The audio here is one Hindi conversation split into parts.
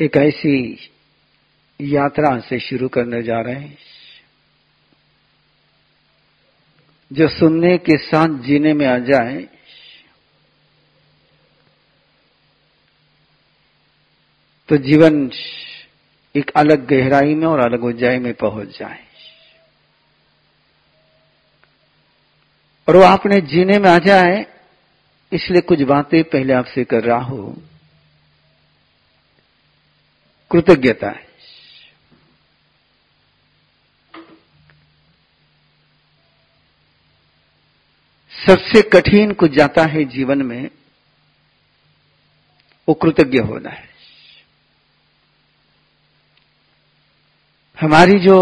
एक ऐसी यात्रा से शुरू करने जा रहे हैं। जो सुनने के साथ जीने में आ जाए तो जीवन एक अलग गहराई में और अलग ऊंचाई में पहुँच जाए। और वो आपने जीने में आ जाए, इसलिए कुछ बातें पहले आपसे कर रहा हूँ। कृतज्ञता है। सबसे कठिन कुछ जाता है जीवन में, वो कृतज्ञ होना है। हमारी जो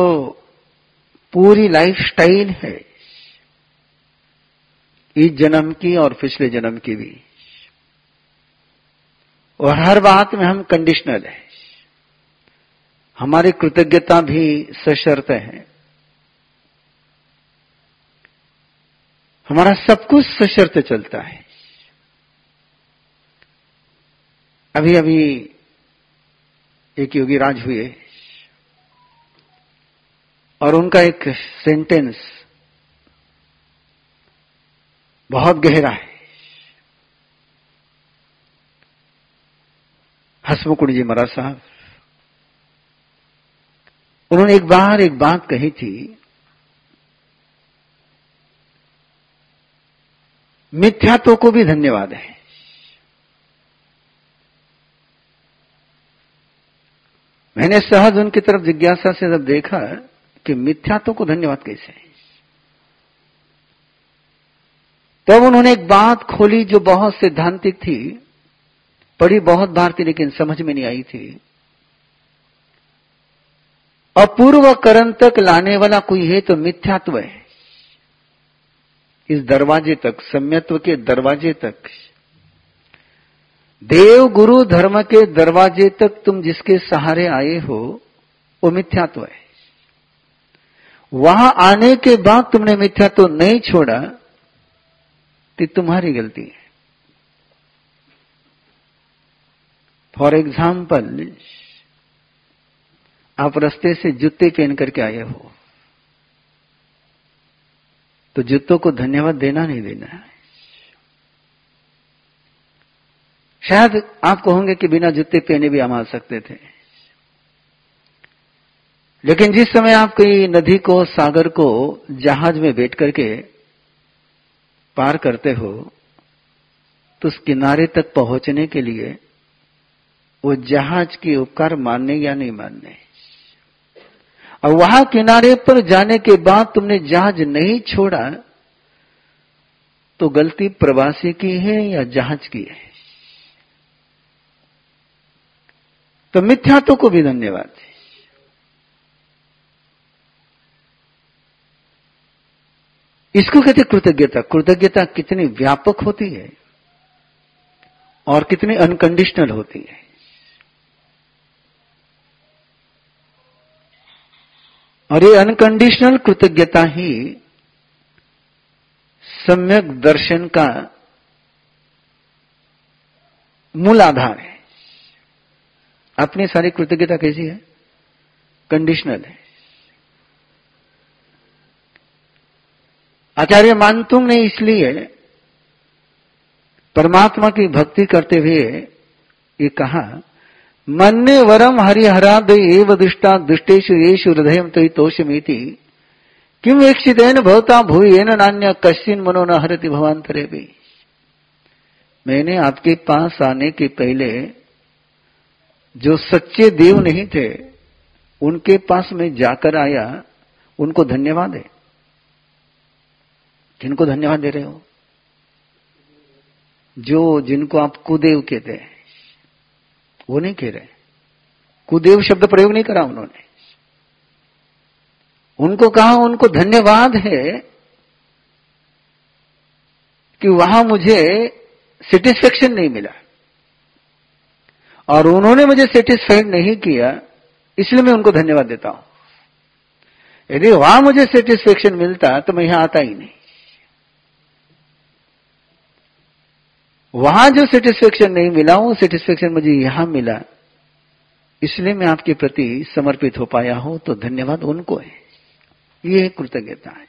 पूरी लाइफ स्टाइल है, इस जन्म की और पिछले जन्म की भी, और हर बात में हम कंडीशनल है। हमारी कृतज्ञता भी सशर्त है। हमारा सब कुछ सशर्त चलता है। अभी अभी एक योगी राज हुए और उनका एक सेंटेंस बहुत गहरा है। हसमुकुंड जी महाराज साहब उन्होंने एक बार एक बात कही थी, मिथ्यात्व को भी धन्यवाद है। मैंने सहज उनकी तरफ़ जिज्ञासा से जब देखा कि मिथ्यात्व को धन्यवाद कैसे है। तब तो उन्होंने एक बात खोली जो बहुत सिद्धांतिक थी, पढ़ी बहुत बार थी, लेकिन समझ में नहीं आई थी। अपूर्व करण तक लाने वाला कोई है तो मिथ्यात्व है। इस दरवाजे तक, सम्यत्व के दरवाजे तक। देव गुरु धर्म के दरवाजे तक तुम जिसके सहारे आए हो, वो मिथ्यात्व है। वहाँ आने के बाद तुमने मिथ्यात्व नहीं छोड़ा तो तुम्हारी गलती है। फॉर एग्ज़ाम्पल आप रस्ते से जूते पहन करके आए हो। तो जूतों को धन्यवाद देना नहीं देना है। शायद आप कहोगे कि बिना जूते पहने भी हम आ सकते थे। लेकिन जिस समय आप कहीं नदी को, सागर को जहाज़ में बैठ करके पार करते हो तो उस किनारे तक पहुँचने के लिए वो जहाज़ की उपकार मानने या नहीं मानने? और वहाँ किनारे पर जाने के बाद तुमने जहाज़ नहीं छोड़ा तो गलती प्रवासी की है या जहाज़ की है? तो मिथ्यात्व को भी धन्यवाद इसको कहते कृतज्ञता। कृतज्ञता कितनी व्यापक होती है और कितनी अनकंडीशनल होती है। और ये अनकंडीशनल कृतज्ञता ही सम्यक दर्शन का मूल आधार है। अपनी सारी कृतज्ञता कैसी है? कंडीशनल है। आचार्य मानतुंग ने इसलिए परमात्मा की भक्ति करते हुए ये कहा मन्ने वरम हरिहराद एव दुष्टा दुष्टेशु येषु हृदय तो तोषमीति। किम वीक्षितेन भवता भूयेन नान्य कश्चिन मनो न हरति भवांतरे भी मैंने आपके पास आने के पहले जो सच्चे देव नहीं थे, उनके पास में जाकर आया, उनको धन्यवाद है। किनको धन्यवाद दे रहे हो? जो जिनको आप कुदेव कहते हैं। वो नहीं कह रहे। कुदेव शब्द प्रयोग नहीं करा उन्होंने। उनको कहा, उनको धन्यवाद है कि वहाँ मुझे सेटिस्फेक्शन नहीं मिला। और उन्होंने मुझे सेटिस्फाइड नहीं किया, इसलिए मैं उनको धन्यवाद देता हूँ। यदि वहाँ मुझे सेटिस्फेक्शन मिलता तो मैं यहाँ आता ही नहीं। वहाँ जो सेटिस्फेक्शन नहीं मिला, वो सेटिस्फेक्शन मुझे यहाँ मिला। इसलिए मैं आपके प्रति समर्पित हो पाया हूँ तो धन्यवाद उनको है। ये कृतज्ञता है।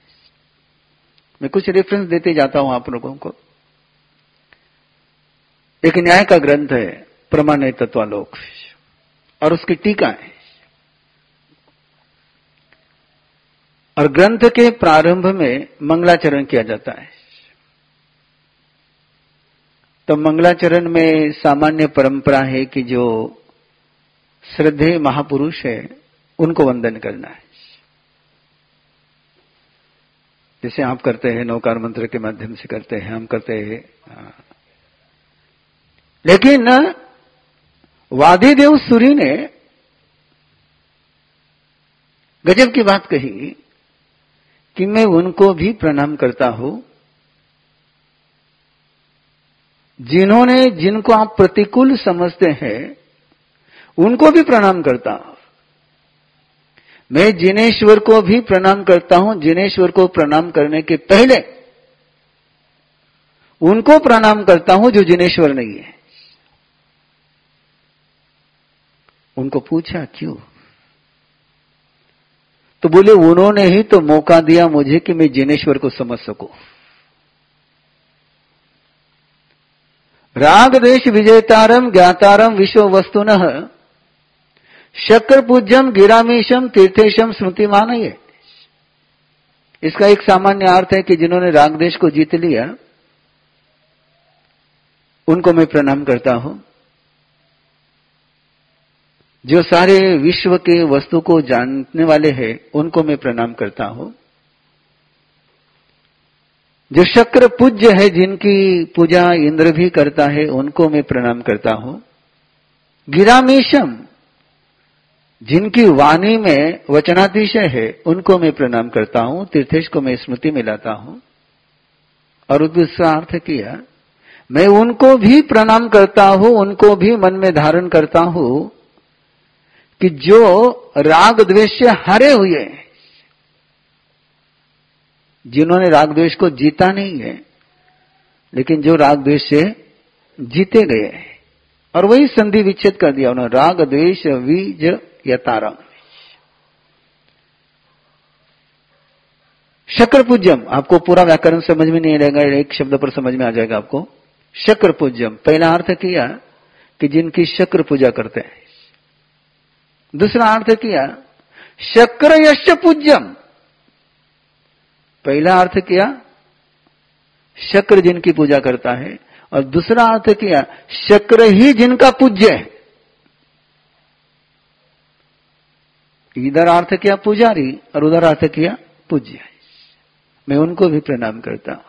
मैं कुछ रेफरेंस देते जाता हूँ आप लोगों को। एक न्याय का ग्रंथ है प्रमाण तत्वालोक। और उसकी टीका है। और ग्रंथ के प्रारंभ में मंगलाचरण किया जाता है। तो मंगलाचरण में सामान्य परंपरा है कि जो श्रद्धे महापुरुष है, उनको वंदन करना है। जैसे आप करते हैं, नौकार मंत्र के माध्यम से करते हैं, हम करते हैं। लेकिन वादीदेव सूरी ने गजब की बात कही कि मैं उनको भी प्रणाम करता हूँ। जिन्होंने, जिनको आप प्रतिकूल समझते हैं, उनको भी प्रणाम करता हूँ। मैं जिनेश्वर को भी प्रणाम करता हूँ। जिनेश्वर को प्रणाम करने के पहले उनको प्रणाम करता हूँ जो जिनेश्वर नहीं है। उनको पूछा, क्यों? तो बोले, उन्होंने ही तो मौका दिया मुझे कि मैं जिनेश्वर को समझ सकूँ। राग देश विजयतारम ज्ञातारम विश्व वस्तुन शक्र पूज्यम गिरामीशम तीर्थेशम स्मृति मानिए इसका एक सामान्य अर्थ है कि जिन्होंने राग देश को जीत लिया, उनको मैं प्रणाम करता हूँ। जो सारे विश्व के वस्तु को जानने वाले हैं, उनको मैं प्रणाम करता हूँ। जो शक्र पूज्य है, जिनकी पूजा इंद्र भी करता है, उनको मैं प्रणाम करता हूँ। गिरामेशम, जिनकी वाणी में वचनातिशय है, उनको मैं प्रणाम करता हूँ, तीर्थेश को मैं स्मृति में लाता हूँ। और दूसरा अर्थ किया, मैं उनको भी प्रणाम करता हूँ, उनको भी मन में धारण करता हूँ कि जो राग द्वेष से हरे हुए हैं। जिन्होंने राग द्वेष को जीता नहीं है, लेकिन जो राग द्वेष से जीते गए और वही संधि विच्छेद कर दिया उन्होंने, राग द्वेष बीज या शक्र पूज्यम, आपको पूरा व्याकरण समझ में नहीं रहेगा, एक शब्द पर समझ में आ जाएगा आपको। शक्र पूज्यम, पहला अर्थ किया कि जिनकी शक्र पूजा करते हैं। दूसरा अर्थ किया, शक्र यश पूज्यम पहला अर्थ किया, शक्र जिनकी पूजा करता है, और दूसरा अर्थ किया, शक्र ही जिनका पूज्य है। इधर अर्थ किया पुजारी, और उधर अर्थ किया पूज्य। मैं उनको भी प्रणाम करता हूँ।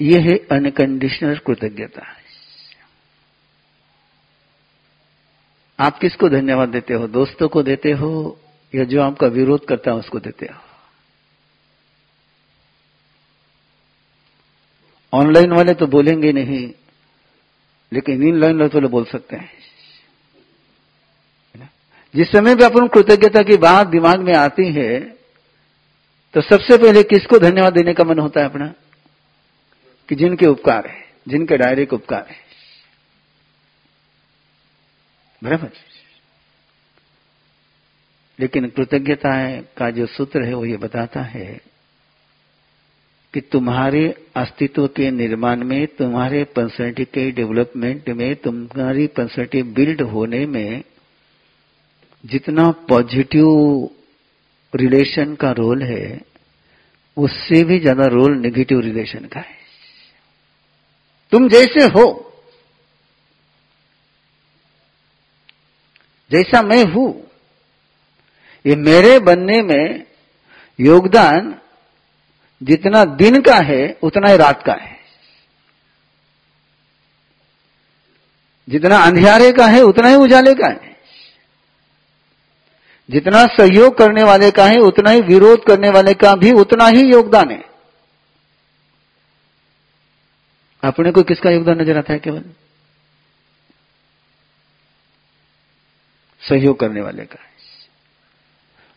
यह है अनकंडीशनल कृतज्ञता। आप किसको धन्यवाद देते हो? दोस्तों को देते हो? या जो आपका विरोध करता है उसको देते हो। ऑनलाइन वाले तो बोलेंगे नहीं, लेकिन इन लाइन वाले तो बोल सकते हैं। जिस समय भी अपन कृतज्ञता की बात दिमाग में आती है तो सबसे पहले किसको धन्यवाद देने का मन होता है अपना? कि जिनके उपकार है, जिनके डायरेक्ट उपकार है। बराबर? लेकिन कृतज्ञता का जो सूत्र है, वो ये बताता है कि तुम्हारे अस्तित्व के निर्माण में, तुम्हारे पर्सनैलिटी के डेवलपमेंट में, तुम्हारी पर्सनैलिटी बिल्ड होने में जितना पॉजिटिव रिलेशन का रोल है, उससे भी ज़्यादा रोल नेगेटिव रिलेशन का है। तुम जैसे हो, जैसा मैं हूँ ये मेरे बनने में योगदान जितना दिन का है, उतना ही रात का है। जितना अंधियारे का है, उतना ही उजाले का है। जितना सहयोग करने वाले का है, उतना ही विरोध करने वाले का भी उतना ही योगदान है। अपने को किसका योगदान नज़र आता है केवल? सहयोग करने वाले का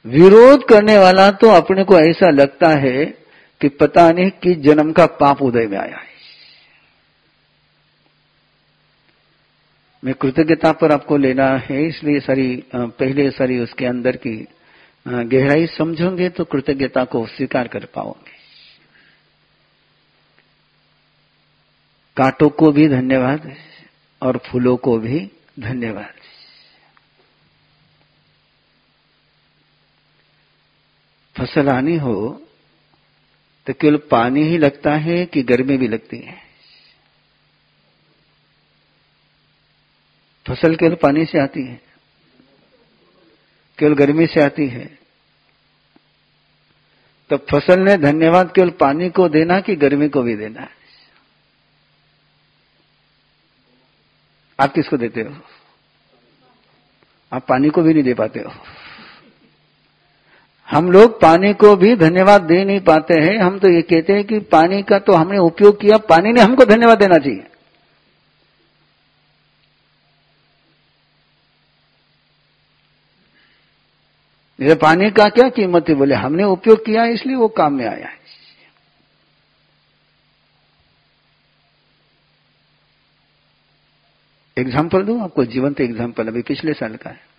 विरोध करने वाला तो अपने को ऐसा लगता है कि पता नहीं किस जन्म का पाप उदय में आया है। मैं कृतज्ञता पर आपको लेना है, इसलिए सारी पहले सारी उसके अंदर की गहराई समझोगे तो कृतज्ञता को स्वीकार कर पाओगे। कांटों को भी धन्यवाद और फूलों को भी धन्यवाद। फ़सल आनी हो तो केवल पानी ही लगता है कि गर्मी भी लगती है? फ़सल केवल पानी से आती है, केवल गर्मी से आती है। तो फ़सल ने धन्यवाद केवल पानी को देना कि गर्मी को भी देना? है आप किसको देते हो? आप पानी को भी नहीं दे पाते हो? हम लोग पानी को भी धन्यवाद दे नहीं पाते हैं। हम तो ये कहते हैं कि पानी का तो हमने उपयोग किया, पानी ने हमको धन्यवाद देना चाहिए। ये पानी का क्या कीमत है बोले, हमने उपयोग किया, इसलिए वो काम में आया है। एग्ज़ाम्पल दू? आपको जीवंत एग्ज़ाम्पल अभी पिछले साल का है।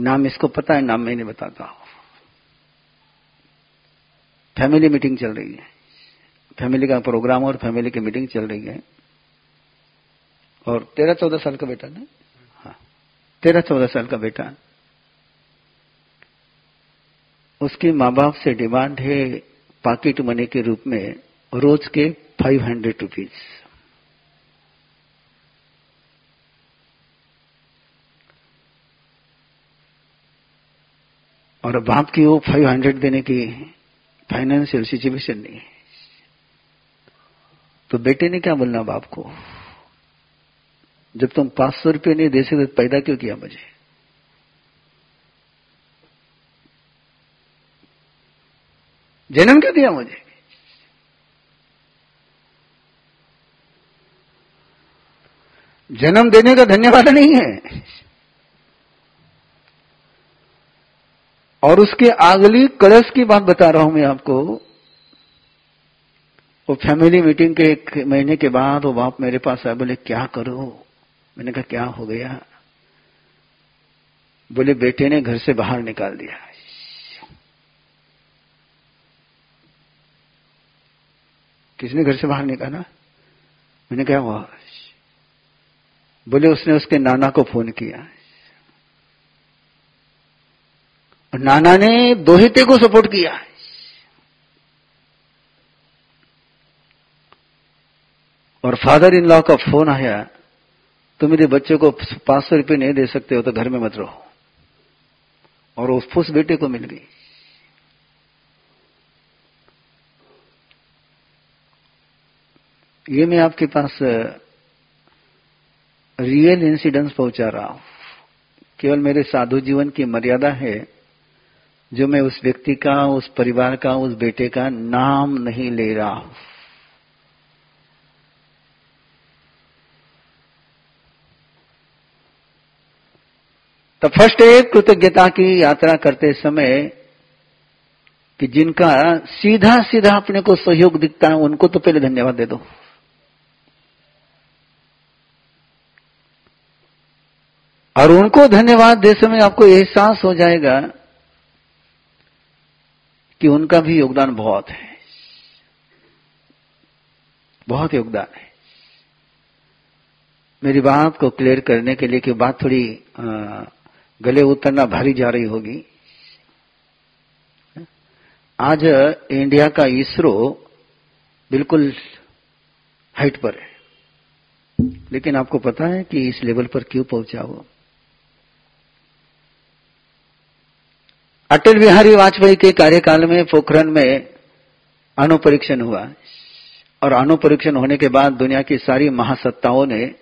नाम इसको पता है, नाम मैं नहीं बताता। हूँ फैमिली मीटिंग चल रही है। फैमिली का प्रोग्राम और फैमिली की मीटिंग चल रही है। और तेरह चौदह साल का बेटा ना? हाँ। तेरह चौदह साल का बेटा। उसके माँ बाप से डिमांड है पॉकेट मनी के रूप में रोज के फाइव हंड्रेड रुपीज़ और बाप की वो फाइव हंड्रेड देने की फाइनेंशियल सिचुएशन नहीं है। तो बेटे ने क्या बोलना बाप को? जब तुम पाँच सौ रुपये नहीं दे सकते पैदा क्यों किया मुझे? जन्म क्यों दिया मुझे? जन्म देने का धन्यवाद नहीं है। और उसके अगली कलश की बात बता रहा हूँ मैं आपको। वो फैमिली मीटिंग के एक महीने के बाद वो बाप मेरे पास आए बोले, क्या करो? मैंने कहा, क्या हो गया? बोले, बेटे ने घर से बाहर निकाल दिया किसने घर से बाहर निकाला? मैंने क्या हुआ बोले, उसने उसके नाना को फ़ोन किया और नाना ने दोहिते को सपोर्ट किया। और फादर इन लॉ का फ़ोन आया, तुम यदि बच्चे को पाँच सौ रुपये नहीं दे सकते हो तो घर में मत रहो। और उस फुस बेटे को मिल गई। ये मैं आपके पास रियल इंसिडेंस पहुँचा रहा हूँ। केवल मेरे साधु जीवन की मर्यादा है। जो मैं उस व्यक्ति का, उस परिवार का, उस बेटे का नाम नहीं ले रहा हूँ। तो फ़र्स्ट एक कृतज्ञता की यात्रा करते समय कि जिनका सीधा सीधा अपने को सहयोग दिखता है, उनको तो पहले धन्यवाद दे दो। और उनको धन्यवाद दे समय आपको एहसास हो जाएगा कि उनका भी योगदान बहुत है। बहुत योगदान है। मेरी बात को क्लियर करने के लिए कि बात थोड़ी गले उतरना भारी जा रही होगी। आज इंडिया का इसरो बिल्कुल हाइट पर है। लेकिन आपको पता है कि इस लेवल पर क्यों पहुँचा वो? अटल बिहारी वाजपेयी के कार्यकाल में पोखरण में अणु परीक्षण हुआ। और अणु परीक्षण होने के बाद दुनिया की सारी महासत्ताओं ने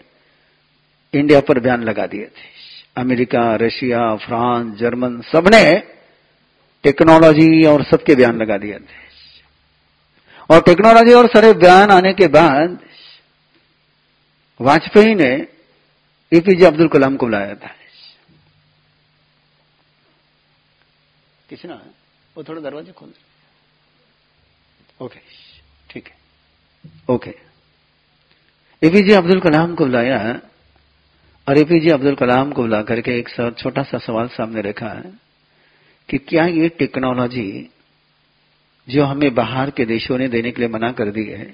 इंडिया पर बयान लगा दिए थे। अमेरिका, रशिया, फ्रांस, जर्मन, सबने टेक्नोलॉजी और सबके बयान लगा दिए थे। और टेक्नोलॉजी और सारे बयान आने के बाद वाजपेयी ने एपीजे अब्दुल कलाम को बुलाया था। किसी ना वो थोड़ा दरवाजे खोल दे। ओके ठीक है। ओके एपीजे अब्दुल कलाम को बुलाया और एपीजे अब्दुल कलाम को बुला करके एक छोटा सा सवाल सामने रखा है कि क्या ये टेक्नोलॉजी जो हमें बाहर के देशों ने देने के लिए मना कर दी है,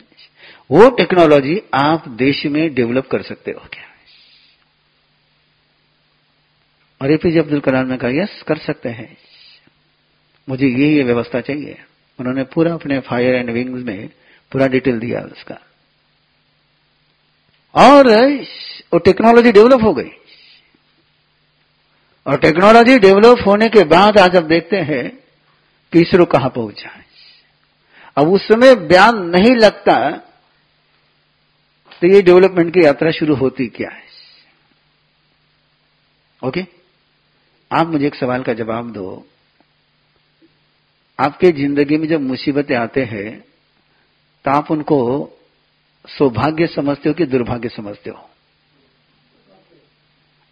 वो टेक्नोलॉजी आप देश में डेवलप कर सकते हो क्या? और एपीजे अब्दुल कलाम ने कहा यस कर सकते हैं। मुझे ये ये व्यवस्था चाहिए। उन्होंने पूरा अपने फायर एंड विंग्स में पूरा डिटेल दिया उसका। और वो टेक्नोलॉजी डेवलप हो गई। और टेक्नोलॉजी डेवलप होने के बाद आज अब देखते हैं कि इसरो कहाँ पहुँचा है अब उस समय बयान नहीं लगता तो ये डेवलपमेंट की यात्रा शुरू होती क्या है। ओके? आप मुझे एक सवाल का जवाब दो। आपके ज़िंदगी में जब मुसीबतें आते हैं तो आप उनको सौभाग्य समझते हो कि दुर्भाग्य समझते हो?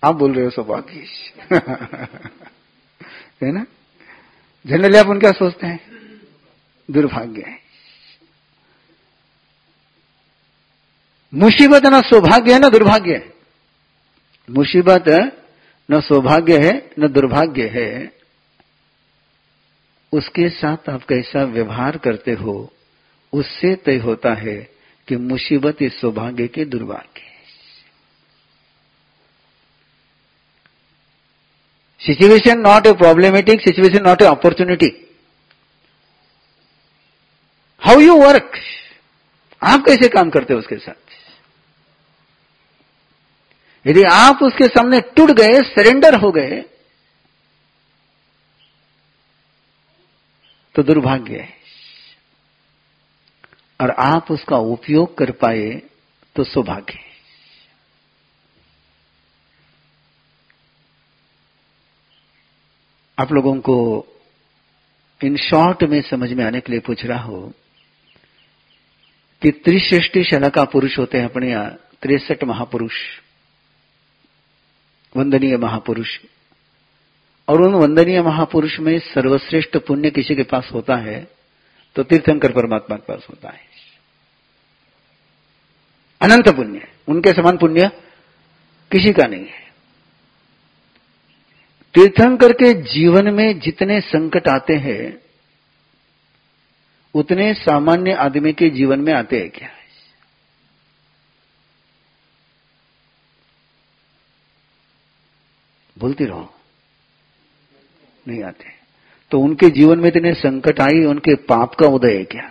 आप बोल रहे हो सौभाग्य। है ना? जनरली आप उनका सोचते हैं, दुर्भाग्य। है मुसीबत ना सौभाग्य है, ना दुर्भाग्य। है मुसीबत न सौभाग्य है, न दुर्भाग्य है। उसके साथ आप कैसा व्यवहार करते हो, उससे तय होता है कि मुसीबत इस सौभाग्य के दुर्भाग्य situation not a problematic situation not a opportunity how you work आप कैसे काम करते हो उसके साथ? यदि आप उसके सामने टूट गए सरेंडर हो गए तो दुर्भाग्य है। और आप उसका उपयोग कर पाए तो सौभाग्य है। आप लोगों को इन शॉर्ट में समझ में आने के लिए पूछ रहा हो कि त्रिश्रेष्ठी शला का पुरुष होते हैं अपने यहाँ, तिरसठ महापुरुष, वंदनीय महापुरुष। और उन वंदनीय महापुरुष में सर्वश्रेष्ठ पुण्य किसी के पास होता है तो तीर्थंकर परमात्मा के पास होता है। अनंत पुण्य, उनके समान पुण्य किसी का नहीं है। तीर्थंकर के जीवन में जितने संकट आते हैं, उतने सामान्य आदमी के जीवन में आते हैं क्या? बोलती रहो। नहीं आते। तो उनके जीवन में इतने संकट आई, उनके पाप का उदय है क्या?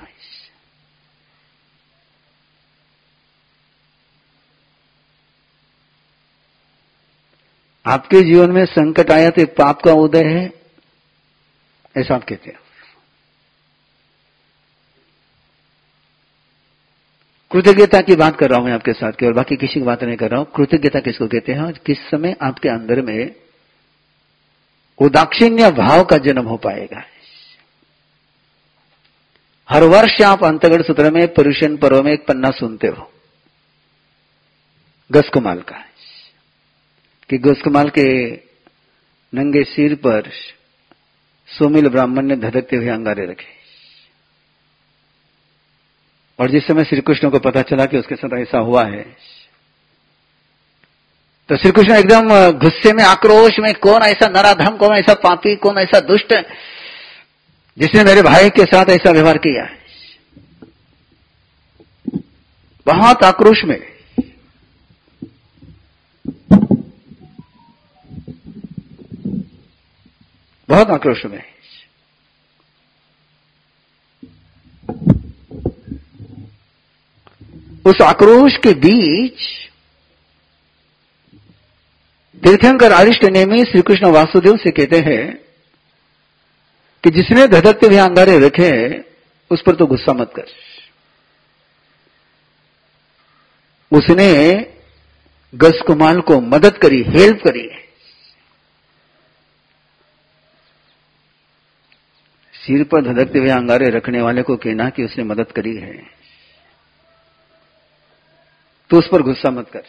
आपके जीवन में संकट आया तो पाप का उदय है? ऐसा आप कहते हैं। कृतज्ञता की बात कर रहा हूँ मैं आपके साथ की, और बाकी किसी की बात नहीं कर रहा हूँ। कृतज्ञता किसको कहते हैं? किस समय आपके अंदर में उदाक्षिण्य भाव का जन्म हो पाएगा। हर वर्ष आप अंतगढ़ सूत्र में, पुरुषन पर्व में एक पन्ना सुनते हो। गसकुमाल का। कि गसकुमाल के नंगे सिर पर सोमिल ब्राह्मण ने धधकते हुए अंगारे रखे। और जिस समय श्री कृष्ण को पता चला कि उसके साथ ऐसा हुआ है तो श्री कृष्ण एकदम गुस्से में, आक्रोश में, कौन ऐसा नराधम, कौन ऐसा पापी, कौन ऐसा दुष्ट? जिसने मेरे भाई के साथ ऐसा व्यवहार किया। है बहुत आक्रोश में। बहुत आक्रोश में। उस आक्रोश के बीच तीर्थंकर अरिष्ट नेमी श्री कृष्ण वासुदेव से कहते हैं कि जिसने धधकते हुए अंगारे रखे, उस पर तो गुस्सा मत कर। उसने गस कुमाल को मदद करी, हेल्प करी। सिर पर धधकते हुए अंगारे रखने वाले को कहना कि उसने मदद करी है। तो उस पर गुस्सा मत कर।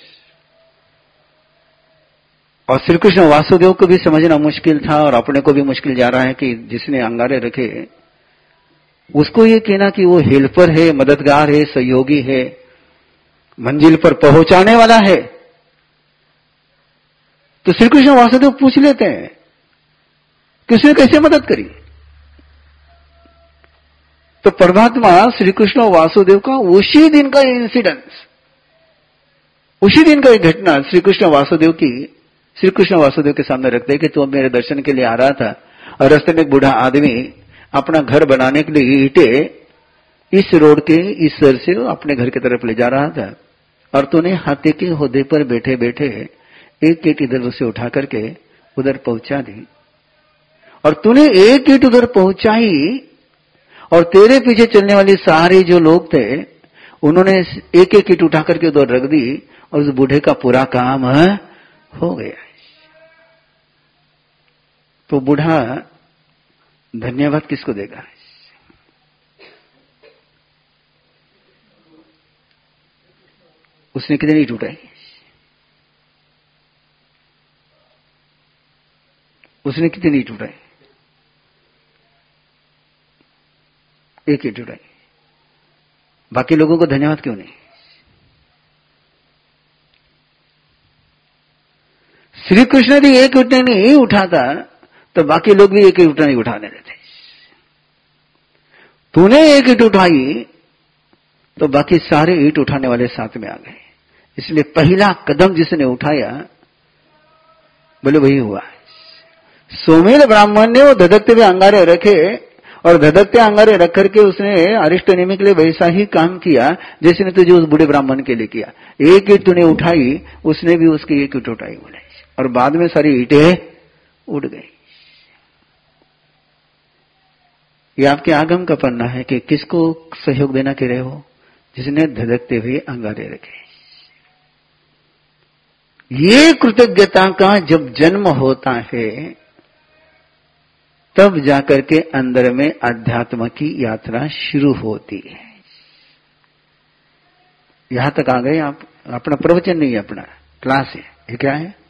और श्री कृष्ण वासुदेव को भी समझना मुश्किल था और अपने को भी मुश्किल जा रहा है कि जिसने अंगारे रखे उसको ये कहना कि वो हेल्पर है, मददगार है, सहयोगी है, मंजिल पर पहुँचाने वाला है। तो श्री कृष्ण वासुदेव पूछ लेते हैं कि उसने कैसे मदद करी? तो परमात्मा श्री कृष्ण वासुदेव का उसी दिन का इंसिडेंस उसी दिन का एक घटना श्री कृष्ण वासुदेव की श्री कृष्ण वासुदेव के सामने रखते कि तू मेरे दर्शन के लिए आ रहा था और रस्ते में एक बूढ़ा आदमी अपना घर बनाने के लिए ईटे इस रोड के इस सर से अपने घर की तरफ़ ले जा रहा था और तूने हाथी के होदे पर बैठे बैठे एक ईट इधर उसे उठा करके उधर पहुँचा दी। और तूने एक ईट उधर पहुंचाई और तेरे पीछे चलने वाले सारे जो लोग थे, उन्होंने एक एक ईट उठा करके उधर रख दी और उस बूढ़े का पूरा काम, हो गया। तो बूढ़ा धन्यवाद किसको देगा? उसने कितनी ईट उठाई उसने कितनी ईट उठाई एक ईट उठाई बाकी लोगों को धन्यवाद क्यों नहीं? श्री कृष्ण भी एक ईट नहीं उठाता तो बाकी लोग भी एक ईट नहीं उठाने देते तूने एक ईट उठाई तो बाकी सारे ईट उठाने वाले साथ में आ गए। इसलिए पहला कदम जिसने उठाया, बोले वही हुआ सोमेल ब्राह्मण ने वो धधकते हुए अंगारे रखे, और धधकते अंगारे रख करके उसने अरिष्ट नेमी के लिए वैसा ही काम किया, जैसे ने तुझे उस बूढ़े ब्राह्मण के लिए किया। एक ईट तूने उठाई, उसने भी उसकी एक ईट उठाई बोले। और बाद में सारी ईटे उड़ गई। ये आपके आगम का पन्ना है कि किसको सहयोग देना के रहे हो? जिसने धधकते हुए अंगारे रखे। ये कृतज्ञता का जब जन्म होता है, तब जाकर के अंदर में अध्यात्म की यात्रा शुरू होती है। यहाँ तक आ गए आप। अपना प्रवचन नहीं अपना क्लास है। ये क्या है?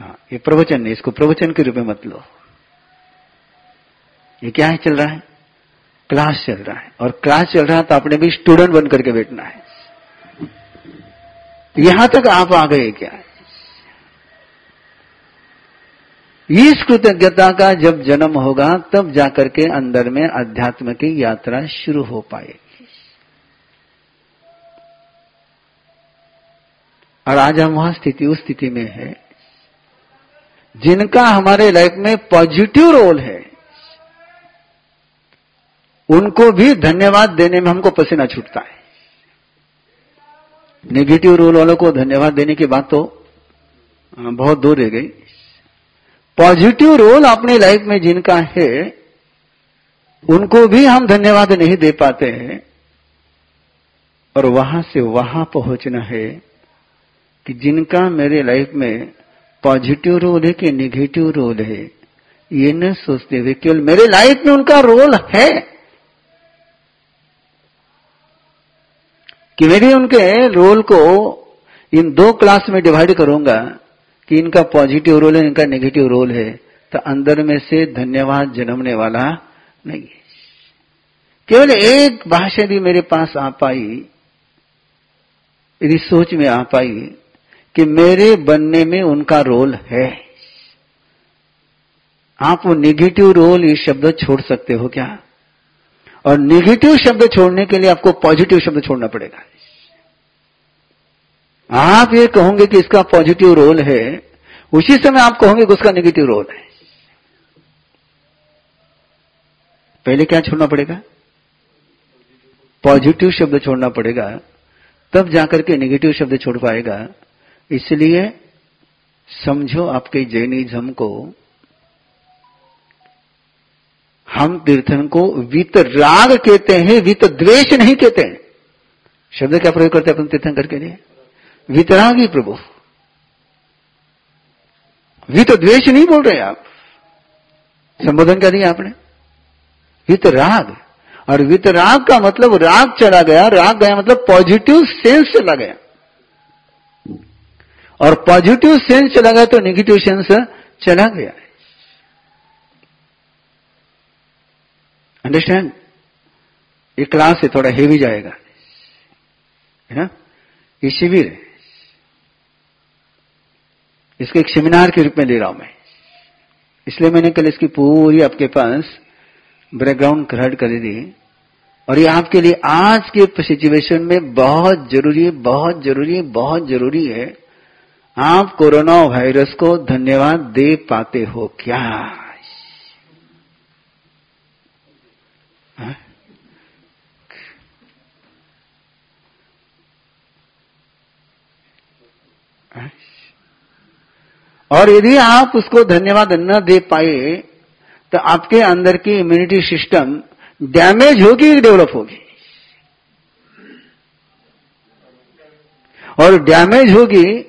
हाँ ये प्रवचन है, इसको प्रवचन के रूप में मत लो। ये क्या है, चल रहा है? क्लास चल रहा है। और क्लास चल रहा है तो आपने भी स्टूडेंट बन करके बैठना है। यहाँ तक आप आ गए क्या? इस कृतज्ञता का जब जन्म होगा, तब जाकर के अंदर में अध्यात्म की यात्रा शुरू हो पाएगी। और आज हम वहाँ स्थिति, उस स्थिति में है जिनका हमारे लाइफ में पॉजिटिव रोल है, उनको भी धन्यवाद देने में हमको पसीना छूटता है। नेगेटिव रोल वालों को धन्यवाद देने की बात तो बहुत दूर रह गई। पॉजिटिव रोल अपने लाइफ में जिनका है, उनको भी हम धन्यवाद नहीं दे पाते हैं। और वहाँ से वहाँ पहुँचना है कि जिनका मेरे लाइफ में पॉजिटिव रोल है कि निगेटिव रोल है? ये न सोचते हुए, केवल मेरे लाइफ में उनका रोल है। कि मेरी उनके रोल को इन दो क्लास में डिवाइड करूँगा, कि इनका पॉजिटिव रोल है, इनका नेगेटिव रोल है तो अंदर में से धन्यवाद जन्मने वाला नहीं है। केवल एक भाषा भी मेरे पास आ पाई यदि सोच में आ पाई। कि मेरे बनने में उनका रोल है। आप वो निगेटिव रोल ये शब्द छोड़ सकते हो क्या? और निगेटिव शब्द छोड़ने के लिए आपको पॉजिटिव शब्द छोड़ना पड़ेगा। आप ये कहोगे कि इसका पॉजिटिव रोल है, उसी समय आप कहोगे कि उसका निगेटिव रोल है। पहले क्या छोड़ना पड़ेगा? पॉजिटिव शब्द छोड़ना पड़ेगा, तब जाकर के निगेटिव शब्द छोड़ पाएगा। इसलिए समझो आपके जैनिज्म को, हम तीर्थन को वित राग कहते हैं, वित द्वेष नहीं कहते हैं। शब्द क्या प्रयोग करते हैं अपन तीर्थन करके लिए। वितरागी प्रभु। वित द्वेष नहीं बोल रहे आप। संबोधन क्या दिया आपने। वित राग। और वित राग का मतलब राग चला गया, राग गया मतलब पॉजिटिव सेंस चला गया। और पॉजिटिव सेंस चला गया तो नेगेटिव सेंस चला गया। अंडरस्टैंड ये क्लास से थोड़ा हेवी जाएगा। है ना? ये शिविर है। इसको एक सेमिनार के रूप में ले रहा हूँ मैं। इसलिए मैंने कल इसकी पूरी आपके पास बैकग्राउंड क्रिएट कर दी और ये आपके लिए आज के सिचुएशन में बहुत ज़रूरी है, बहुत ज़रूरी है, बहुत ज़रूरी है। आप कोरोना वायरस को धन्यवाद दे पाते हो क्या हाँ? हाँ? और यदि आप उसको धन्यवाद न दे पाए तो आपके अंदर की इम्यूनिटी सिस्टम डैमेज होगी डेवलप होगी और डैमेज होगी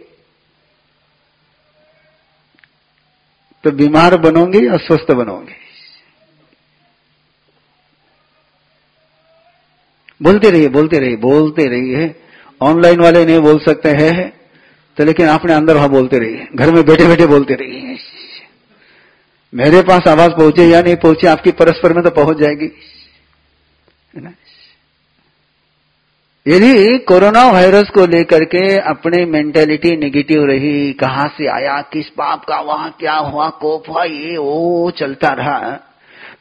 तो बीमार बनोगे या स्वस्थ बनोगे। बोलते रहिए बोलते रहिए बोलते रहिए। ऑनलाइन वाले नहीं बोल सकते हैं तो लेकिन आपने अंदर वहाँ बोलते रहिए। घर में बैठे बैठे बोलते रहिए। मेरे पास आवाज़ पहुँचे या नहीं पहुँचे, आपकी परस्पर में तो पहुँच जाएगी। है ना? यदि कोरोना वायरस को लेकर के अपनी मेंटेलिटी नेगेटिव रही, कहाँ से आया, किस पाप का, वहाँ क्या हुआ, कोप हुआ, ये, वो चलता रहा।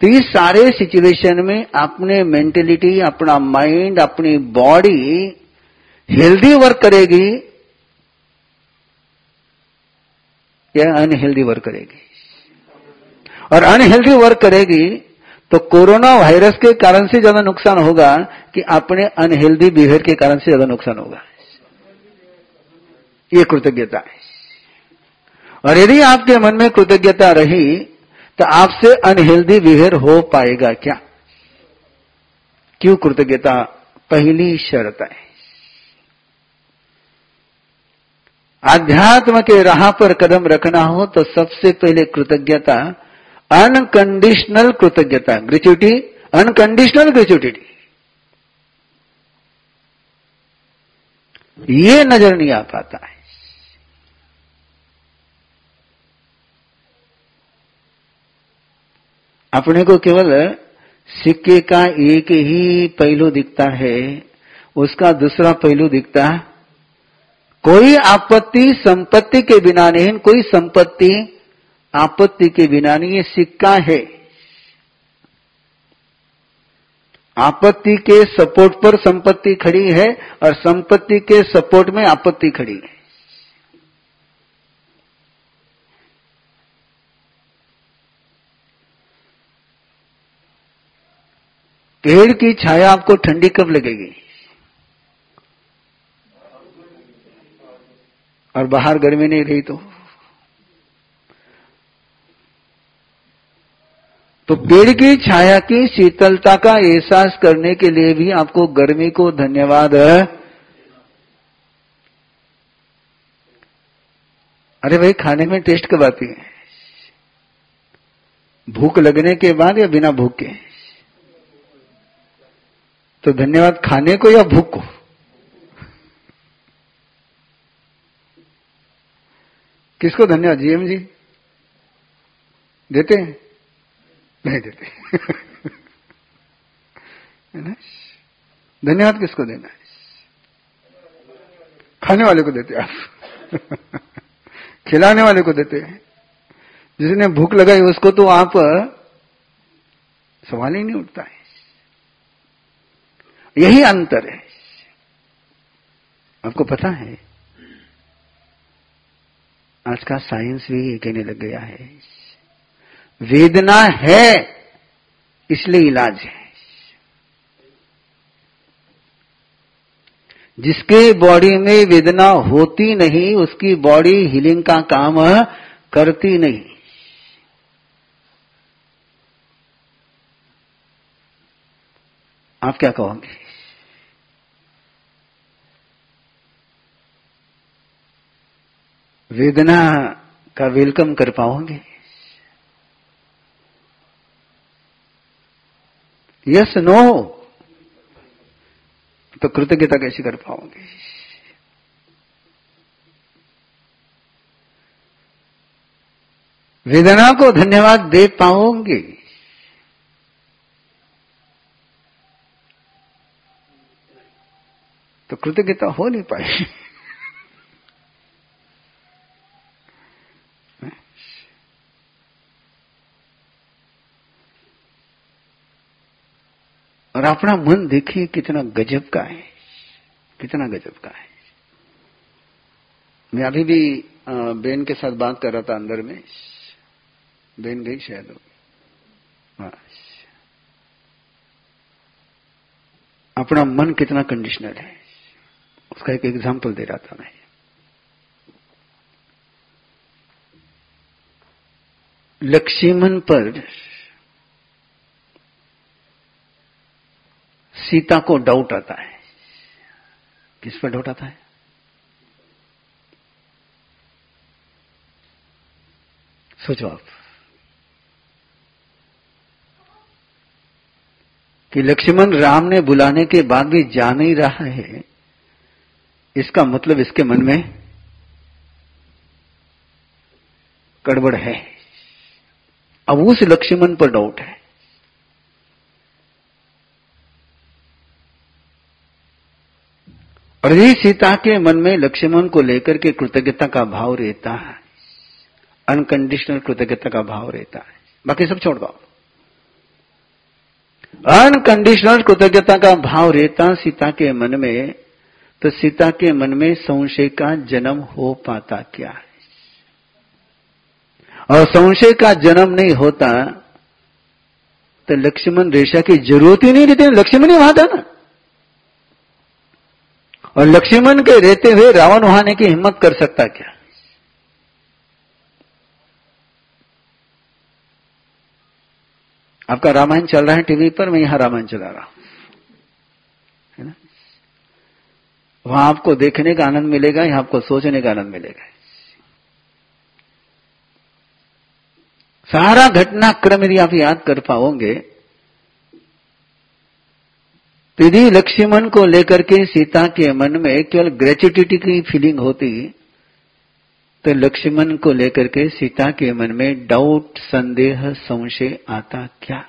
तो इस सारे सिचुएशन में अपने मेंटेलिटी अपना माइंड अपनी बॉडी हेल्दी वर्क करेगी। या अनहेल्दी वर्क करेगी? और अनहेल्दी वर्क करेगी तो कोरोना वायरस के कारण से ज़्यादा नुकसान होगा कि अपने अनहेल्दी बिहेवियर के कारण से ज़्यादा नुकसान होगा। ये कृतज्ञता है। और यदि आपके मन में कृतज्ञता रही तो आपसे अनहेल्दी बिहेवियर हो पाएगा क्या? क्यों कृतज्ञता? पहली शर्त है। आध्यात्म के राह पर कदम रखना हो तो सबसे पहले कृतज्ञता अनकंडीशनल कृतज्ञता ग्रेचुटी अनकंडीशनल ग्रेचुटी ये नज़र नहीं आ पाता है। अपने को केवल सिक्के का एक ही पहलू दिखता है, उसका दूसरा पहलू दिखता है। कोई आपत्ति, संपत्ति के बिना नहीं, कोई संपत्ति आपत्ति के बिना नहीं, ये सिक्का है। आपत्ति के सपोर्ट पर संपत्ति खड़ी है और संपत्ति के सपोर्ट में आपत्ति खड़ी है। पेड़ की छाया आपको ठंडी कब लगेगी? और बाहर गर्मी नहीं रही तो? तो पेड़ की छाया की शीतलता का एहसास करने के लिए भी आपको गर्मी को धन्यवाद। है अरे भाई, खाने में टेस्ट कब आती है। भूख लगने के बाद या बिना भूख के? तो धन्यवाद खाने को या भूख को? किसको धन्यवाद, जीएम जी? देते हैं? नहीं देते। धन्यवाद किसको देना है? खाने वाले को देते आप। खिलाने वाले को देते हैं। जिसने भूख लगाई उसको तो आप, सवाल ही नहीं उठता है। यही अंतर है। आपको पता है, आज का साइंस भी कहने लग गया है। वेदना है, इसलिए इलाज है। जिसके बॉडी में वेदना होती नहीं, उसकी बॉडी हीलिंग का काम करती नहीं। आप क्या कहोगे? वेदना का वेलकम कर पाओगे? यस नो तो कृतज्ञता कैसे कर पाओगे? वेदना को धन्यवाद दे पाओगे? तो कृतज्ञता हो नहीं पाई। और अपना मन देखिए कितना गजब का है। कितना गजब का है। मैं अभी भी बेन के साथ बात कर रहा था अंदर में। बेन गई शायद। अपना मन कितना कंडीशनल है। उसका एक एग्ज़ाम्पल दे रहा था मैं। लक्ष्मण पर सीता को डाउट आता है। किस पर डाउट आता है? सोचो आप। कि लक्ष्मण राम ने बुलाने के बाद भी जा नहीं रहा है, इसका मतलब इसके मन में गड़बड़ है। अब उस लक्ष्मण पर डाउट है। यही सीता के मन में लक्ष्मण को लेकर के कृतज्ञता का भाव रहता है। अनकंडीशनल कृतज्ञता का भाव रहता है। बाकी सब छोड़ दो। अनकंडीशनल कृतज्ञता का भाव रहता सीता के मन में तो सीता के मन में संशय का जन्म हो पाता क्या? है और संशय का जन्म नहीं होता तो लक्ष्मण रेशा की ज़रूरत ही नहीं रहती। लक्ष्मण ही वहाँ था ना। और लक्ष्मण के रहते हुए रावण वहाँ आने की हिम्मत कर सकता क्या? आपका रामायण चल रहा है टीवी पर, मैं यहाँ रामायण चला रहा हूँ। है ना? वहाँ आपको देखने का आनंद मिलेगा, यहाँ आपको सोचने का आनंद मिलेगा। सारा घटनाक्रम यदि आप याद कर पाओगे यदि लक्ष्मण को लेकर के सीता के मन में केवल ग्रेचुटिटी की फीलिंग होती तो लक्ष्मण को लेकर के सीता के मन में डाउट संदेह, संशय आता क्या?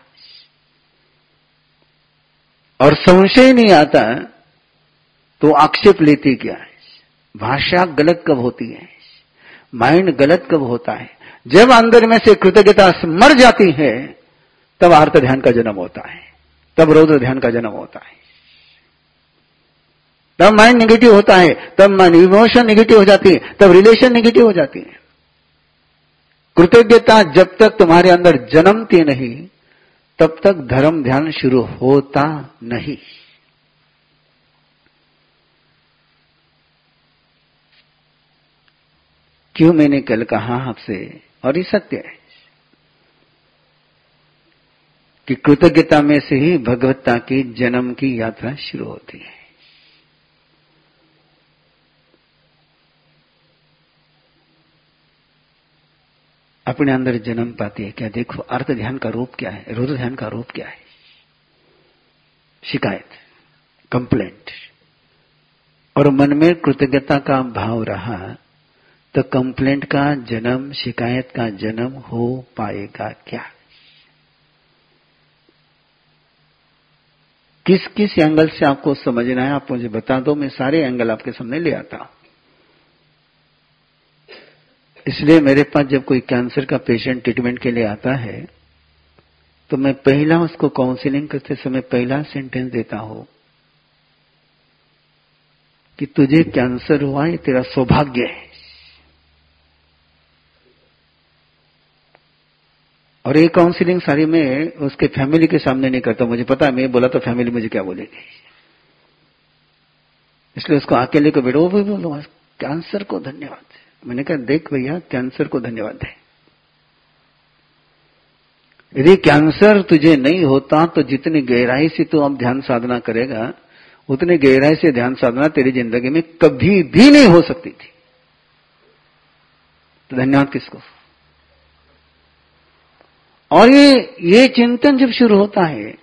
और संशय नहीं आता तो आक्षेप लेती क्या भाषा गलत कब होती है? माइंड गलत कब होता है? जब अंदर में से कृतज्ञता मर जाती है, तब आर्त ध्यान का जन्म होता है, तब रौद्र ध्यान का जन्म होता है। तब माइंड निगेटिव होता है, तब इमोशन निगेटिव हो जाती है, तब रिलेशन निगेटिव हो जाती है। कृतज्ञता जब तक तुम्हारे अंदर जन्मती नहीं, तब तक धर्म ध्यान शुरू होता नहीं। क्यों मैंने कल कहा आपसे? और ये सत्य है कि कृतज्ञता में से ही भगवत्ता की जन्म की यात्रा शुरू होती है। अपने अंदर जन्म पाती है। क्या देखो, अर्थ ध्यान का रूप क्या है? रुद्र ध्यान का रूप क्या है? शिकायत कंप्लेंट और मन में कृतज्ञता का भाव रहा तो कंप्लेंट का जन्म, शिकायत का जन्म हो पाएगा क्या? किस किस एंगल से आपको समझना है? आप मुझे बता दो, मैं सारे एंगल आपके सामने ले आता हूँ। इसलिए मेरे पास जब कोई कैंसर का पेशेंट ट्रीटमेंट के लिए आता है तो मैं पहला उसको काउंसलिंग करते समय पहला सेंटेंस देता हूँ कि तुझे कैंसर हुआ, ये तेरा सौभाग्य है। और ये काउंसिलिंग सारी मैं उसके फैमिली के सामने नहीं करता मुझे पता मैं बोला तो फैमिली मुझे क्या बोलेगी? इसलिए उसको अकेले को बैठो भी बोलो कैंसर को धन्यवाद। मैंने कहा, देख भैया कैंसर को धन्यवाद है। यदि कैंसर तुझे नहीं होता तो जितनी गहराई से तू अब ध्यान साधना करेगा, उतनी गहराई से ध्यान साधना तेरी ज़िंदगी में कभी भी नहीं हो सकती थी। तो धन्यवाद किसको? और ये ये चिंतन जब शुरू होता है,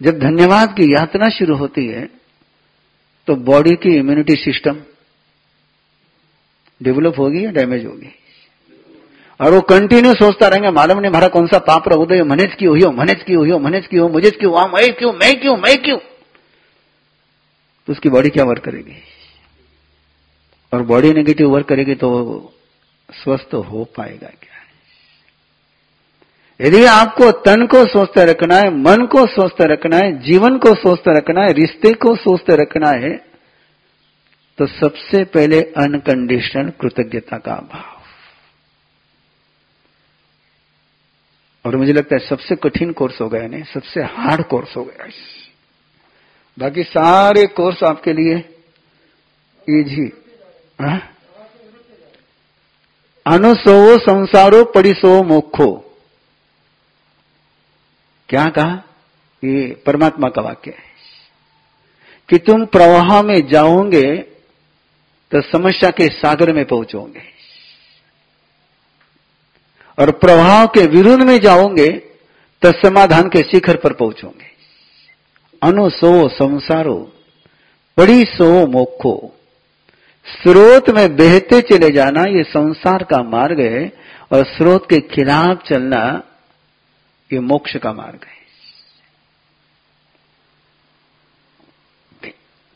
जब धन्यवाद की यात्रा शुरू होती है तो बॉडी की इम्यूनिटी सिस्टम डेवलप होगी या डैमेज होगी? और वो कंटिन्यू सोचता रहेंगे, मालूम नहीं हमारा कौन सा पाप उदय मनेज की हुई हो, मनेज की हुई हो, मनेज की हो, मुझे क्यों हुआ, मैं क्यों मैं क्यों मैं क्यों? तो उसकी बॉडी क्या वर्क करेगी? और बॉडी नेगेटिव वर्क करेगी तो स्वस्थ हो पाएगा क्या? यदि आपको तन को स्वस्थ रखना है, मन को स्वस्थ रखना है, जीवन को स्वस्थ रखना है, रिश्ते को स्वस्थ रखना है तो सबसे पहले अनकंडीशनल कृतज्ञता का भाव और मुझे लगता है सबसे कठिन कोर्स हो गया, नहीं, सबसे हार्ड कोर्स हो गया। बाकी सारे कोर्स आपके लिए इजी हाँ? अनुसो संसारो परिसो मोखो क्या कहा? ये परमात्मा का वाक्य है। कि तुम प्रवाह में जाओगे तो समस्या के सागर में पहुंचोगे। और प्रभाव के विरुद्ध में जाओगे तो समाधान के शिखर पर पहुंचोगे। अनुसो संसारो बड़ी सो मोखो स्रोत में बहते चले जाना, ये संसार का मार्ग है, और स्रोत के खिलाफ चलना, ये मोक्ष का मार्ग है।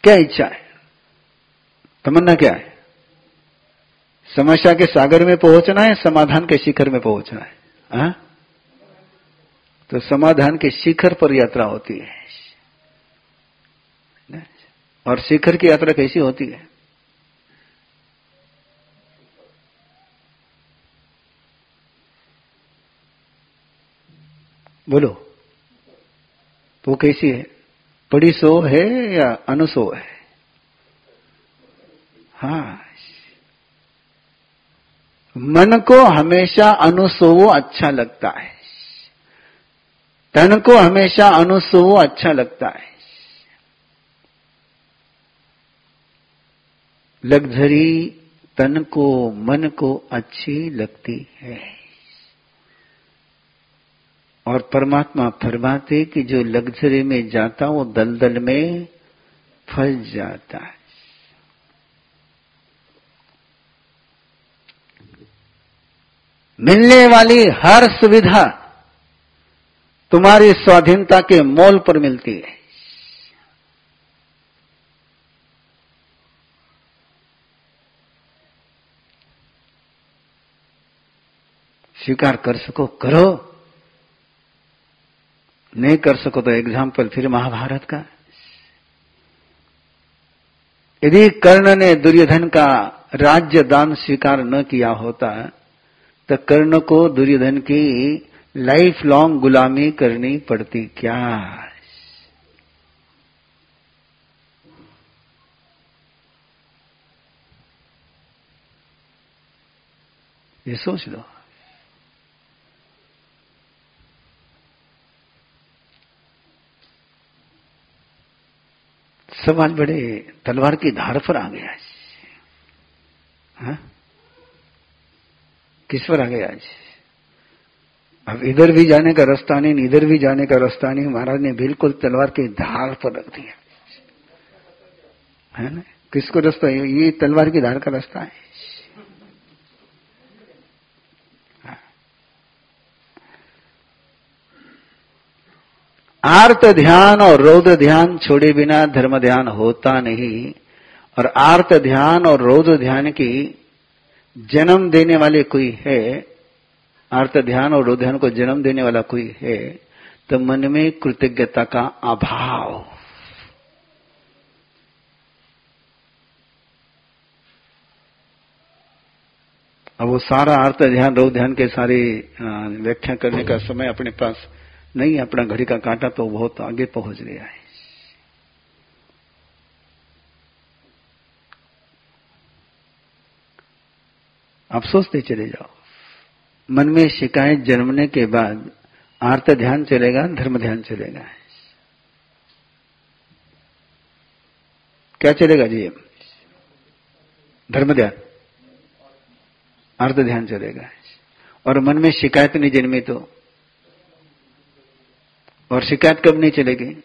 क्या इच्छा है? तमन्ना क्या है? समस्या के सागर में पहुँचना है, समाधान के शिखर में पहुँचना है। हा? तो समाधान के शिखर पर यात्रा होती है। और शिखर की यात्रा कैसी होती है? बोलो तो कैसी है? बड़ी सो है या अनुसो है? हाँ। मन को हमेशा अनुसो अच्छा लगता है। तन को हमेशा अनुसो अच्छा लगता है। लग्जरी तन को, मन को अच्छी लगती है। और परमात्मा फरमाते कि जो लग्जरी में जाता वो दलदल में फंस जाता है। मिलने वाली हर सुविधा तुम्हारी स्वाधीनता के मोल पर मिलती है। स्वीकार कर सको, करो। नहीं कर सको तो एग्ज़ाम्पल फिर महाभारत का। यदि कर्ण ने दुर्योधन का राज्य दान स्वीकार न किया होता तो कर्ण को दुर्योधन की लाइफ लॉन्ग गुलामी करनी पड़ती क्या? ये सोच लो। सवाल बड़े तलवार की धार पर आ गया आज हाँ? किस पर आ गया आज अब इधर भी जाने का रास्ता नहीं, इधर भी जाने का रास्ता नहीं। महाराज ने बिल्कुल तलवार की धार पर रख दिया। है ना? किसको रास्ता? ये तलवार की धार का रास्ता है। आर्त ध्यान और रौद्र ध्यान छोड़े बिना धर्म ध्यान होता नहीं। और आर्त ध्यान और रौद्र ध्यान की जन्म देने वाले कोई है, आर्त ध्यान और रौद्र ध्यान को जन्म देने वाला कोई है तो मन में कृतज्ञता का अभाव। अब वो सारा अर्थ ध्यान रौद्र ध्यान के सारे व्याख्या करने का समय अपने पास नहीं अपना घड़ी का कांटा तो बहुत आगे पहुँच गया है। आप सोचते चले जाओ। मन में शिकायत जन्मने के बाद आर्त ध्यान चलेगा, धर्म ध्यान चलेगा। क्या चलेगा जी? धर्म ध्यान। अर्थ ध्यान चलेगा। और मन में शिकायत नहीं जन्मी तो? और शिकायत कब नहीं चलेगी?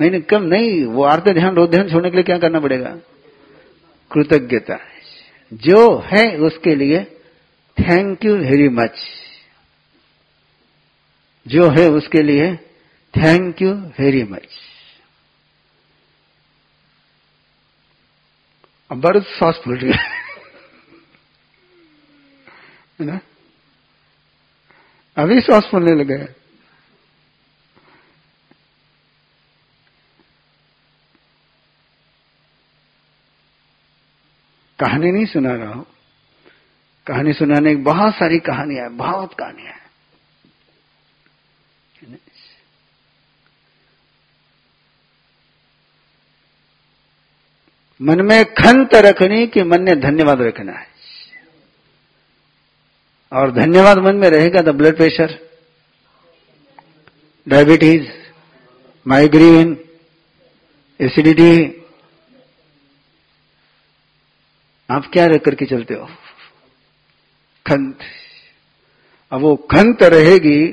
नहीं नहीं, कब नहीं, वो आर्थ ध्यान रोध ध्यान छोड़ने के लिए क्या करना पड़ेगा? कृतज्ञता जो है उसके लिए थैंक यू वेरी मच जो है उसके लिए थैंक यू वेरी मच अब बड़े सॉस फूल गया है ना? अभी सॉस फूलने लगे कहानी नहीं सुना रहा हूँ। कहानी सुनाने की बहुत सारी कहानियाँ बहुत कहानियाँ हैं। मन में खंत रखनी कि मन ने धन्यवाद रखना है। और धन्यवाद मन में रहेगा तो blood pressure diabetes migraine acidity आप क्या रह करके चलते हो? खंत। अब वो खंत रहेगी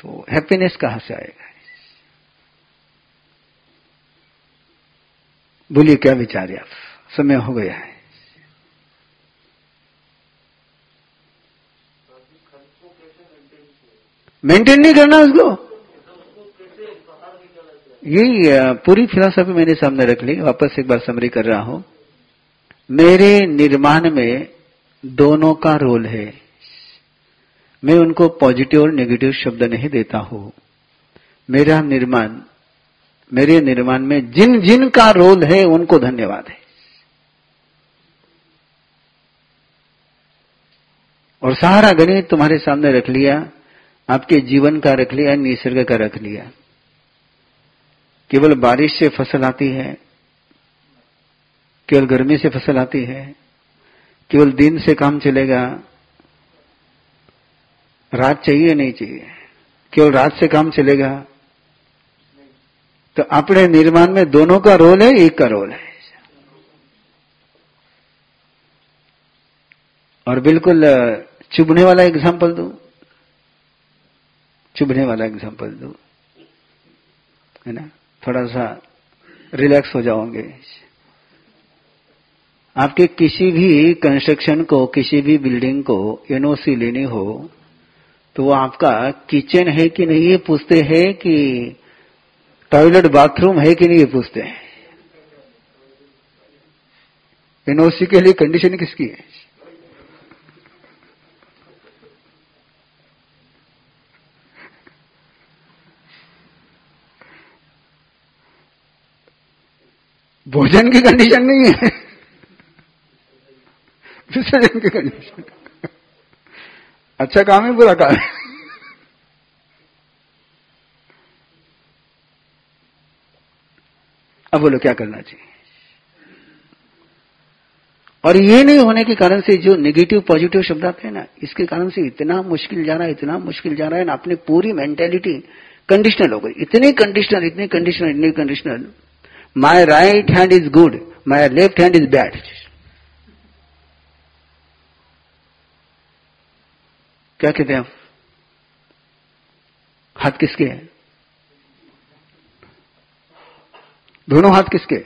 तो हैप्पीनेस कहाँ से आएगा? बोलिए, क्या विचार है आप? समय हो गया है। मेंटेन नहीं करना उसको? यही पूरी फिलोसफी मैंने सामने रख ली, वापस एक बार समरी कर रहा हूँ। मेरे निर्माण में दोनों का रोल है। मैं उनको पॉजिटिव और नेगेटिव शब्द नहीं देता हूँ। मेरा निर्माण, मेरे निर्माण में जिन जिन का रोल है, उनको धन्यवाद है। और सारा गणित तुम्हारे सामने रख लिया, आपके जीवन का रख लिया, निसर्ग का रख लिया। केवल बारिश से फ़सल आती है, केवल गर्मी से फ़सल आती है, केवल दिन से काम चलेगा, रात चाहिए नहीं चाहिए। केवल रात से काम चलेगा। तो अपने निर्माण में दोनों का रोल है, एक का रोल है। और बिल्कुल चुभने वाला एग्ज़ाम्पल दू? चुभने वाला एग्ज़ाम्पल दू? है ना? थोड़ा सा रिलैक्स हो जाओगे। आपके किसी भी कंस्ट्रक्शन को, किसी भी बिल्डिंग को एनओसी लेनी हो तो वो आपका किचन है कि नहीं ये पूछते हैं कि टॉयलेट बाथरूम है कि नहीं ये पूछते हैं। एनओसी के लिए कंडीशन किसकी है? भोजन की कंडीशन नहीं है। विसर्जन की कंडीशन अच्छा काम है बुरा काम है। अब बोलो, क्या करना चाहिए? और ये नहीं होने के कारण से जो नेगेटिव पॉजिटिव शब्द आते हैं ना, इसके कारण से इतना मुश्किल जा रहा है, इतना मुश्किल जा रहा है ना, अपनी पूरी मेंटेलिटी कंडीशनल हो गई। इतनी कंडीशनल इतनी कंडीशनल इतनी conditional my right hand is good my left hand is bad क्या कहते हैं आप? हाथ किसके हैं? दोनों हाथ किसके?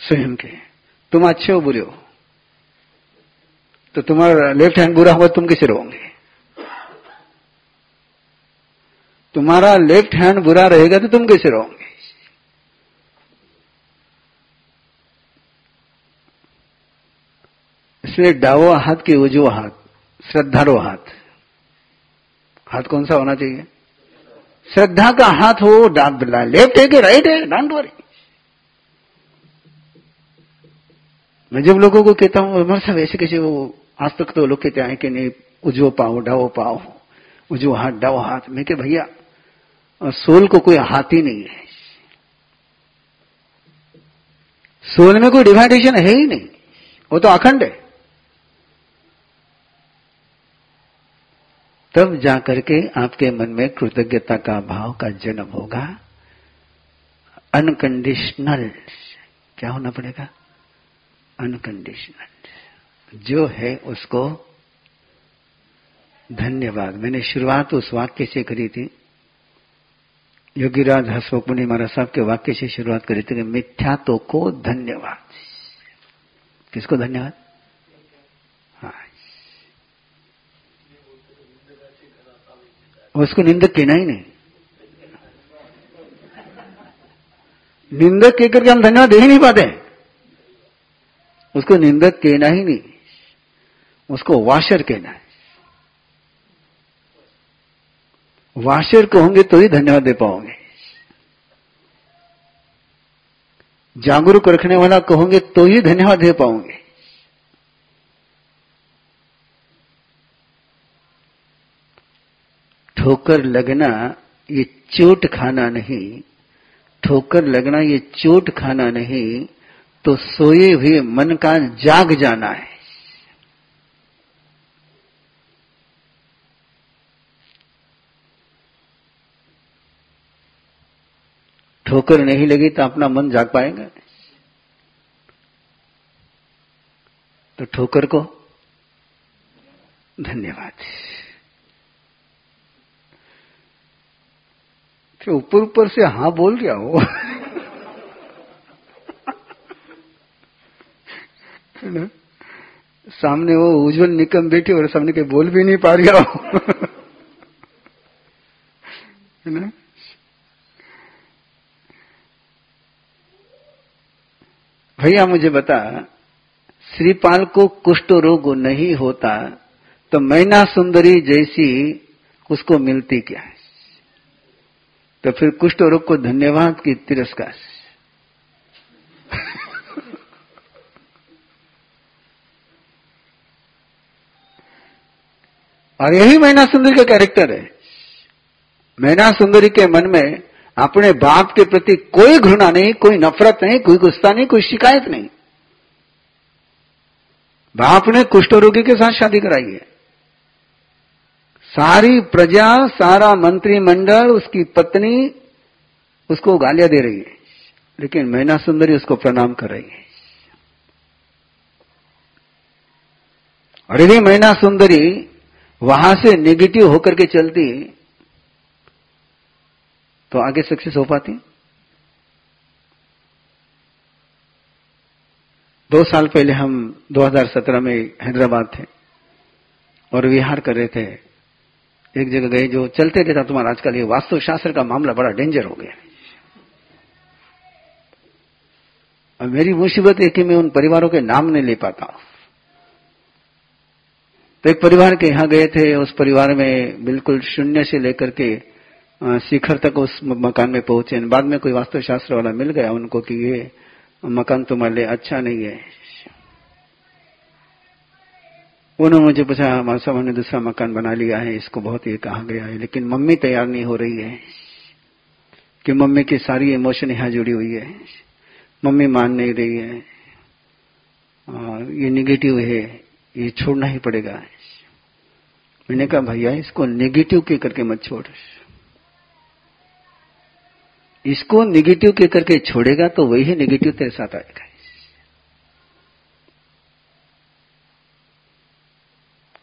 स्वयं के। तुम अच्छे हो, बुरे हो। तो तुम्हारा लेफ़्ट हैंड बुरा हुआ, तुम किसे रहोगे? तुम्हारा लेफ़्ट हैंड बुरा रहेगा तो तुम कैसे रहोगे? इसलिए डावो हाथ के उजो हाथ श्रद्धारो हाथ। हाथ कौन सा होना चाहिए? श्रद्धा का हाथ हो लेफ़्ट है कि राइट है? डोंट वरी मैं जब लोगों को कहता हूँ मेरे साहब ऐसे कैसे वो, आज तक तो लोग कहते हैं कि नहीं उजो पाओ डाओ पाओ उजो हाथ डाओ हाथ। मैं के भैया सोल को कोई हाथ ही नहीं है। सोल में कोई डिवाइडेशन है ही नहीं। वो तो अखंड है। तब जाकर के आपके मन में कृतज्ञता का भाव का जन्म होगा। अनकंडीशनल क्या होना पड़ेगा? अनकंडीशनल जो है उसको धन्यवाद। मैंने शुरुआत उस वाक्य से करी थी। योगीराज हसमुख मुनि महाराज साहब के वाक्य से शुरुआत करी थी मिथ्या तो को धन्यवाद। किसको धन्यवाद? हाँ। उसको निंदक कहना ही नहीं। निंदक कह करके हम धन्यवाद दे ही नहीं पाते। उसको निंदक कहना ही नहीं। उसको वाशर कहना है। वाशर कहोगे तो ही धन्यवाद दे पाओगे। जागरूक रखने वाला कहोगे तो ही धन्यवाद दे पाओगे। ठोकर लगना ये चोट खाना नहीं, ठोकर लगना ये चोट खाना नहीं तो सोए हुए मन का जाग जाना है। ठोकर नहीं लगी तो अपना मन जाग पाएँगे? तो ठोकर को धन्यवाद। तो ऊपर ऊपर से हाँ बोल गया हो। सामने वो उज्जवल निकम बैठे और सामने के बोल भी नहीं पा रहा हो। है ना? भैया मुझे बता, श्रीपाल को कुष्ठ रोग नहीं होता तो मैना सुंदरी जैसी उसको मिलती क्या है? तो फिर कुष्ठ रोग को धन्यवाद की तिरस्कार और यही मैना सुंदरी का कैरेक्टर है। मैना सुंदरी के मन में अपने बाप के प्रति कोई घृणा नहीं, कोई नफरत नहीं, कोई गुस्सा नहीं, कोई शिकायत नहीं। बाप ने कुष्ठ रोगी के साथ शादी कराई है। सारी प्रजा, सारा मंत्रिमंडल, उसकी पत्नी उसको गालियाँ दे रही है। लेकिन मैना सुंदरी उसको प्रणाम कर रही है। और यदि मैना सुंदरी वहाँ से नेगेटिव होकर के चलती तो आगे सक्सेस हो पाती? दो साल पहले हम 2017 में हैदराबाद थे और विहार कर रहे थे। एक जगह गए जो चलते रहता तुम्हारा आजकल ये वास्तु शास्त्र का मामला बड़ा डेंजर हो गया। और मेरी मुसीबत है कि मैं उन परिवारों के नाम नहीं ले पाता। तो एक परिवार के यहाँ गए थे, उस परिवार में बिल्कुल शून्य से लेकर के शिखर तक उस मकान में पहुँचे। बाद में कोई वास्तुशास्त्र वाला मिल गया उनको कि ये मकान तुम्हारे लिए अच्छा नहीं है। उन्होंने मुझे पूछा हमारे साहब हमने दूसरा मकान बना लिया है, इसको बहुत ये कहा गया है, लेकिन मम्मी तैयार नहीं हो रही है कि मम्मी की सारी इमोशन यहाँ जुड़ी हुई है। मम्मी मान नहीं रही है। ये निगेटिव है, ये छोड़ना ही पड़ेगा। मैंने कहा, भैया, इसको नेगेटिव के करके मत छोड़? इसको निगेटिव के करके छोड़ेगा तो वही निगेटिव तेरे साथ आएगा।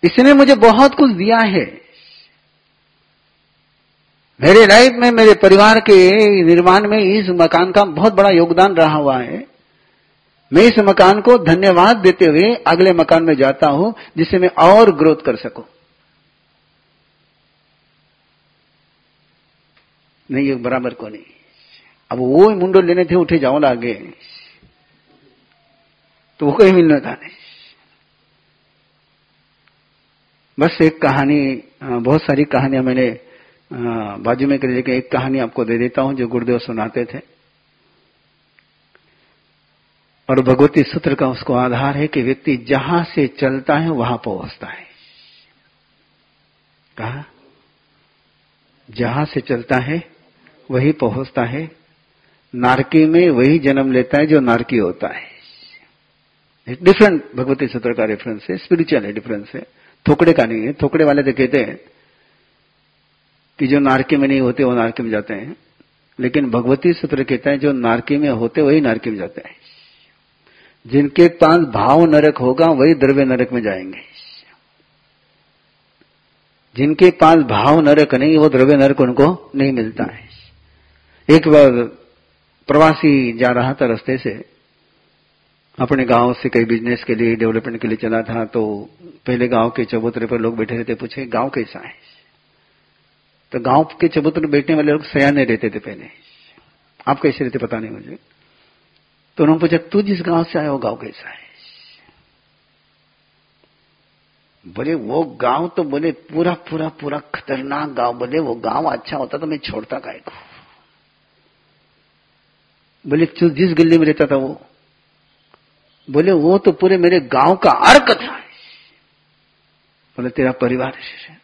इसने मुझे बहुत कुछ दिया है। मेरे लाइफ में, मेरे परिवार के निर्माण में इस मकान का बहुत बड़ा योगदान रहा हुआ है। मैं इस मकान को धन्यवाद देते हुए अगले मकान में जाता हूँ जिससे मैं और ग्रोथ कर सकूँ। नहीं, ये बराबर को नहीं। अब वो मुंडो लेने थे, उठे जाओ लागे। तो वो कहीं मिलना था नहीं। बस एक कहानी बहुत सारी कहानियाँ मैंने बाजू में कर लेकिन एक कहानी आपको दे देता हूँ, जो गुरुदेव सुनाते थे। और भगवती सूत्र का उसको आधार है कि व्यक्ति जहाँ से चलता है, वहाँ पहुँचता है। कहा? जहाँ से चलता है, वही पहुँचता है। नारकी में वही जन्म लेता है जो नारकी होता है। डिफरेंट भगवती सूत्र का रेफरेंस है स्पिरिचुअल है डिफरेंस है। थोकड़े का नहीं है, थोकड़े वाले तो कहते हैं कि जो नारकी में नहीं होते, वो नारकी में जाते हैं। लेकिन भगवती सूत्र कहता है, जो नारकी में होते, वही नारकी में जाते हैं। जिनके पास भाव नरक होगा, वही द्रव्य नरक में जाएँगे। जिनके पास भाव नरक नहीं, वो द्रव्य नरक उनको नहीं मिलता है। एक बार प्रवासी जा रहा था रास्ते से, अपने गाँव से कई बिज़नेस के लिए डेवलपमेंट के लिए चला था तो पहले गाँव के चबूतरे पर लोग बैठे रहते, पूछे, गाँव कैसा है? तो गाँव के चबूतरे बैठने वाले लोग सयाने रहते थे पहले। आप कैसे रहते पता नहीं मुझे। तो उन्होंने पूछा, तू जिस गाँव से आया वो गाँव कैसा है? बोले, वो गाँव तो बोले पूरा पूरा पूरा खतरनाक गाँव, बोले, वो गाँव अच्छा होता तो मैं छोड़ता गाय को? बोले जिस गली में रहता था वो? बोले, वो तो पूरे मेरे गाँव का अर्क था। बोले, तेरा परिवार है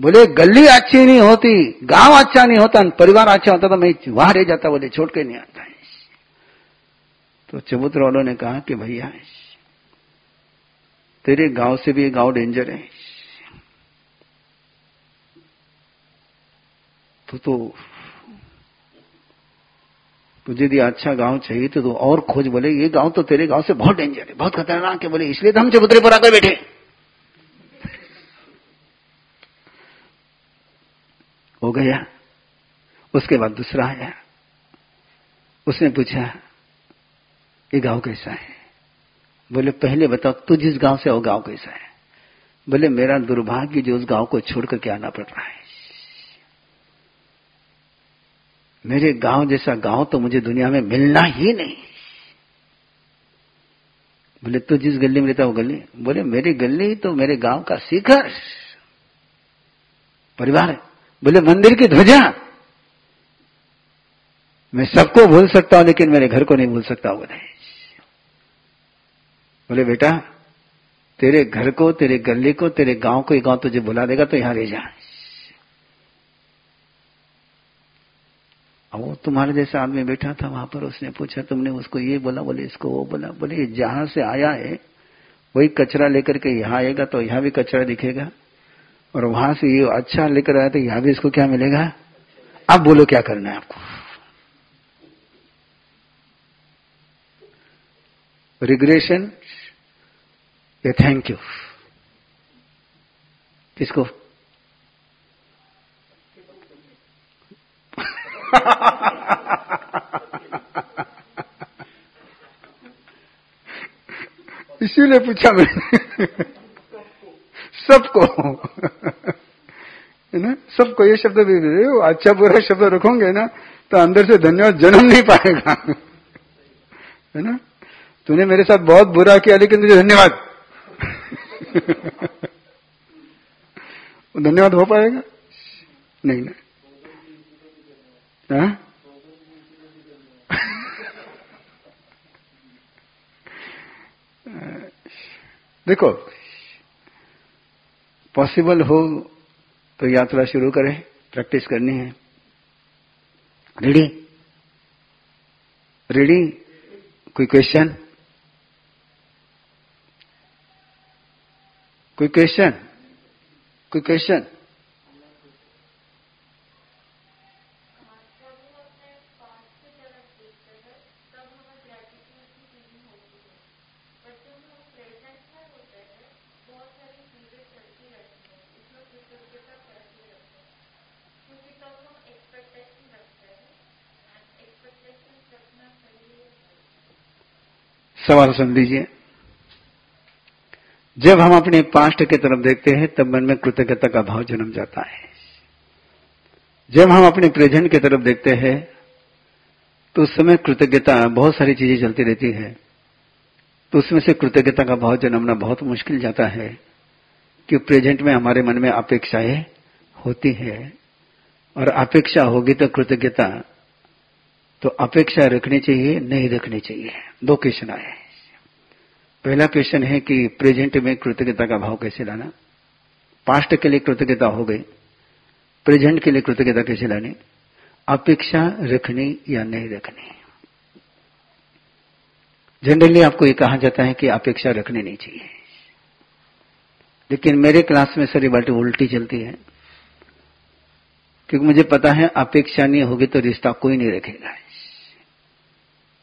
बोले, गली अच्छी नहीं होती, गाँव अच्छा नहीं होता, परिवार अच्छा होता तो मैं वहाँ रह जाता, बोले, छोड़ के नहीं आता तो चबूतर वालों ने कहा कि, भैया, तेरे गाँव से भी गाँव डेंजर है। तो तो तुझे यदि अच्छा गाँव चाहिए तो, तो और खोज बोले ये गाँव तो तेरे गाँव से बहुत डेंजर है बहुत खतरनाक है बोले इसलिए तो हम चबूतरे पर आकर बैठे। हो गया। उसके बाद दूसरा आया। उसने पूछा ये गाँव कैसा है? बोले पहले बताओ तू जिस गाँव से वो गाँव कैसा है? बोले मेरा दुर्भाग्य जो उस गाँव को छोड़कर के आना पड़ रहा है। मेरे गाँव जैसा गाँव तो मुझे दुनिया में मिलना ही नहीं। बोले, तू जिस गली में रहता वो गली? बोले, मेरी गली तो मेरे गाँव का शिखर। परिवार बोले, मंदिर की ध्वजा। मैं सबको भूल सकता हूँ, लेकिन मेरे घर को नहीं भूल सकता बोले बोले, बेटा, तेरे घर को, तेरे गली को, तेरे गाँव को, ये गाँव तुझे बुला देगा तो यहाँ रह जा। अब वो तुम्हारे जैसा आदमी बैठा था वहाँ पर, उसने पूछा, तुमने उसको ये बोला, बोले इसको वो बोला, बोले जहाँ से आया है, वही कचरा लेकर के यहाँ आएगा तो यहाँ भी कचरा दिखेगा। और वहाँ से ये अच्छा लेकर आया तो यहाँ भी इसको क्या मिलेगा? अब बोलो क्या करना है आपको। रिग्रेशन या थैंक यू किसको? इसीलिए पूछा मैंने। सबको। है ना? सबको ये शब्द दे अच्छा बुरा शब्द रखोगे ना तो अंदर से धन्यवाद, जन्म नहीं पाएगा। है ना? तूने मेरे साथ बहुत बुरा किया, लेकिन तुझे धन्यवाद। धन्यवाद हो पाएगा? नहीं ना देखो पॉसिबल हो तो यात्रा शुरू करें प्रैक्टिस करनी है। रेडी रेडी कोई क्वेश्चन कोई क्वेश्चन कोई क्वेश्चन सवाल सुन लीजिए। जब हम अपने पास्ट की तरफ़ देखते हैं, तब मन में कृतज्ञता का भाव जन्म जाता है। जब हम अपने प्रेजेंट की तरफ़ देखते हैं तो उस समय कृतज्ञता, बहुत सारी चीज़ें चलती रहती है। तो उसमें से कृतज्ञता का भाव जन्मना बहुत मुश्किल जाता है, कि प्रेजेंट में हमारे मन में अपेक्षाएँ होती है। और अपेक्षा होगी तो कृतज्ञता तो अपेक्षा रखनी चाहिए, नहीं रखनी चाहिए। दो क्वेश्चन आए पहला क्वेश्चन है कि प्रेजेंट में कृतज्ञता का भाव कैसे लाना? पास्ट के लिए कृतज्ञता हो गई प्रेजेंट के लिए कृतज्ञता कैसे लानी? अपेक्षा रखनी या नहीं रखनी? जनरली आपको ये कहा जाता है कि अपेक्षा रखनी नहीं चाहिए। लेकिन मेरे क्लास में सारी बाल्टी उल्टी चलती है। क्योंकि मुझे पता है, अपेक्षा नहीं होगी तो रिश्ता कोई नहीं रखेगा।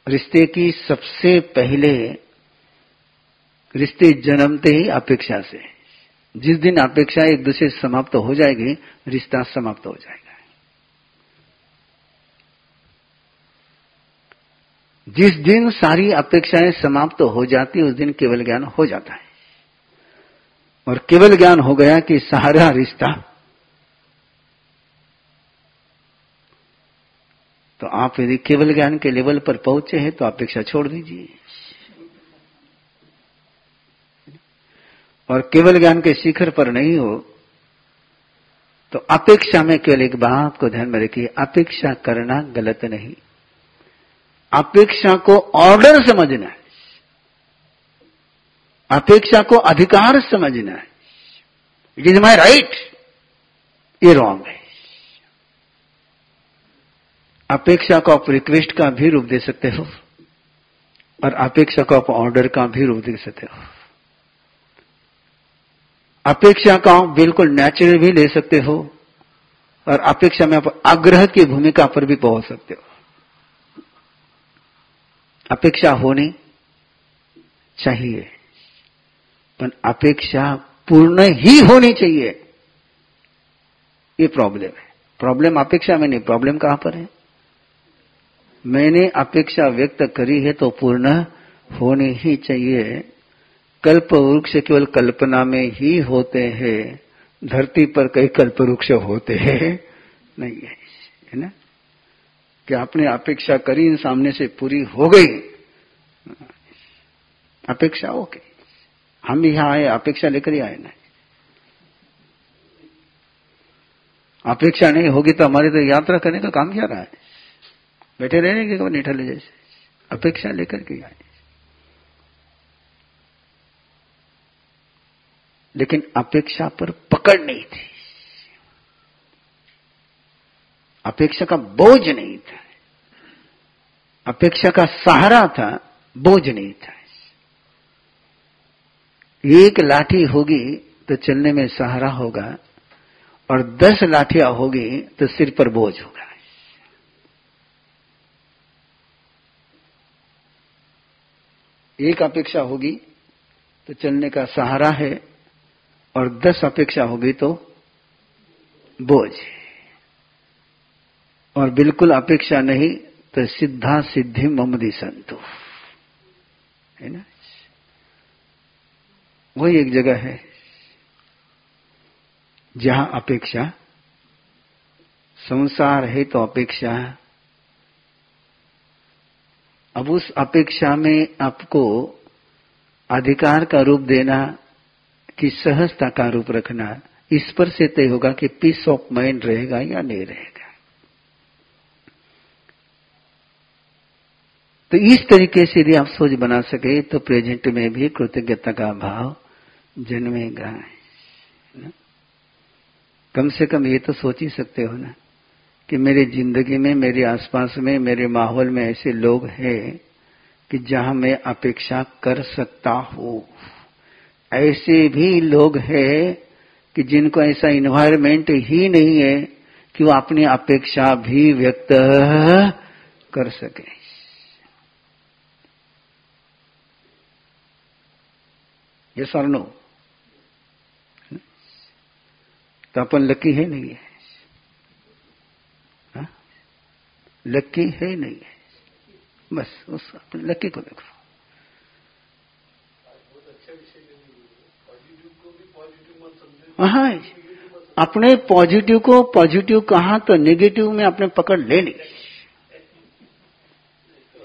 रिश्ते की सबसे पहले रिश्ते जन्मते ही अपेक्षा से। जिस दिन अपेक्षा एक दूसरे से समाप्त हो जाएगी, रिश्ता समाप्त हो जाएगा। जिस दिन सारी अपेक्षाएँ समाप्त हो जाती, उस दिन केवल ज्ञान हो जाता है। और केवल ज्ञान हो गया कि सारा रिश्ता तो आप यदि केवल ज्ञान के लेवल पर पहुँचे हैं तो अपेक्षा छोड़ दीजिए। और केवल ज्ञान के शिखर पर नहीं हो तो अपेक्षा में केवल एक बात को ध्यान में रखिए, अपेक्षा करना गलत नहीं। अपेक्षा को ऑर्डर समझना है। अपेक्षा को अधिकार समझना है। इट इज़ माई राइट ये रॉन्ग है। अपेक्षा को आप रिक्वेस्ट का भी रूप दे सकते हो और अपेक्षा को आप ऑर्डर का भी रूप दे सकते हो। अपेक्षा का बिल्कुल नेचुरल भी ले सकते हो और अपेक्षा में आप आग्रह की भूमिका पर भी पहुँच सकते हो। अपेक्षा होनी चाहिए, पर अपेक्षा पूर्ण ही होनी चाहिए। ये प्रॉब्लम है। प्रॉब्लम अपेक्षा में नहीं प्रॉब्लम कहाँ पर है? मैंने अपेक्षा व्यक्त करी है तो पूर्ण होनी ही चाहिए। कल्प वृक्ष केवल कल्पना में ही होते हैं। धरती पर कई कल्प वृक्ष होते हैं। नहीं है है ना? कि आपने अपेक्षा करी इन सामने से पूरी हो गई। अपेक्षा हो गई हम यहाँ आए, अपेक्षा लेकर ही आए ना। अपेक्षा नहीं होगी तो हमारी तो यात्रा करने का काम क्या रहा है? बैठे रहने के निठले जैसे। अपेक्षा लेकर के आए। लेकिन अपेक्षा पर पकड़ नहीं थी। अपेक्षा का बोझ नहीं था। अपेक्षा का सहारा था, बोझ नहीं था। एक लाठी होगी तो चलने में सहारा होगा, और दस लाठियाँ होगी तो सिर पर बोझ होगा। एक अपेक्षा होगी तो चलने का सहारा है और दस अपेक्षा होगी तो बोझ और बिल्कुल अपेक्षा नहीं तो सिद्धा सिद्धि ममदी संतु। है ना? वही एक जगह है जहाँ अपेक्षा, संसार है तो अपेक्षा अब उस अपेक्षा में आपको अधिकार का रूप देना, कि सहजता का रूप रखना, इस पर से तय होगा कि पीस ऑफ़ माइंड रहेगा या नहीं रहेगा। तो इस तरीके से यदि आप सोच बना सके तो प्रेजेंट में भी कृतज्ञता का भाव जन्मेगा। कम से कम ये तो सोच ही सकते हो ना। कि मेरी ज़िंदगी में, मेरे आसपास में, मेरे माहौल में ऐसे लोग हैं कि जहाँ मैं अपेक्षा कर सकता हूँ। ऐसे भी लोग हैं कि जिनको ऐसा इन्वायरमेंट ही नहीं है कि वो अपनी अपेक्षा भी व्यक्त कर सके। ये सरनो तो अपन लकी है नहीं हा? लकी है नहीं है। बस उस अपने लकी को देखो। हाँ अपने पॉजिटिव को पॉजिटिव कहा तो नेगेटिव में अपने पकड़ ले ली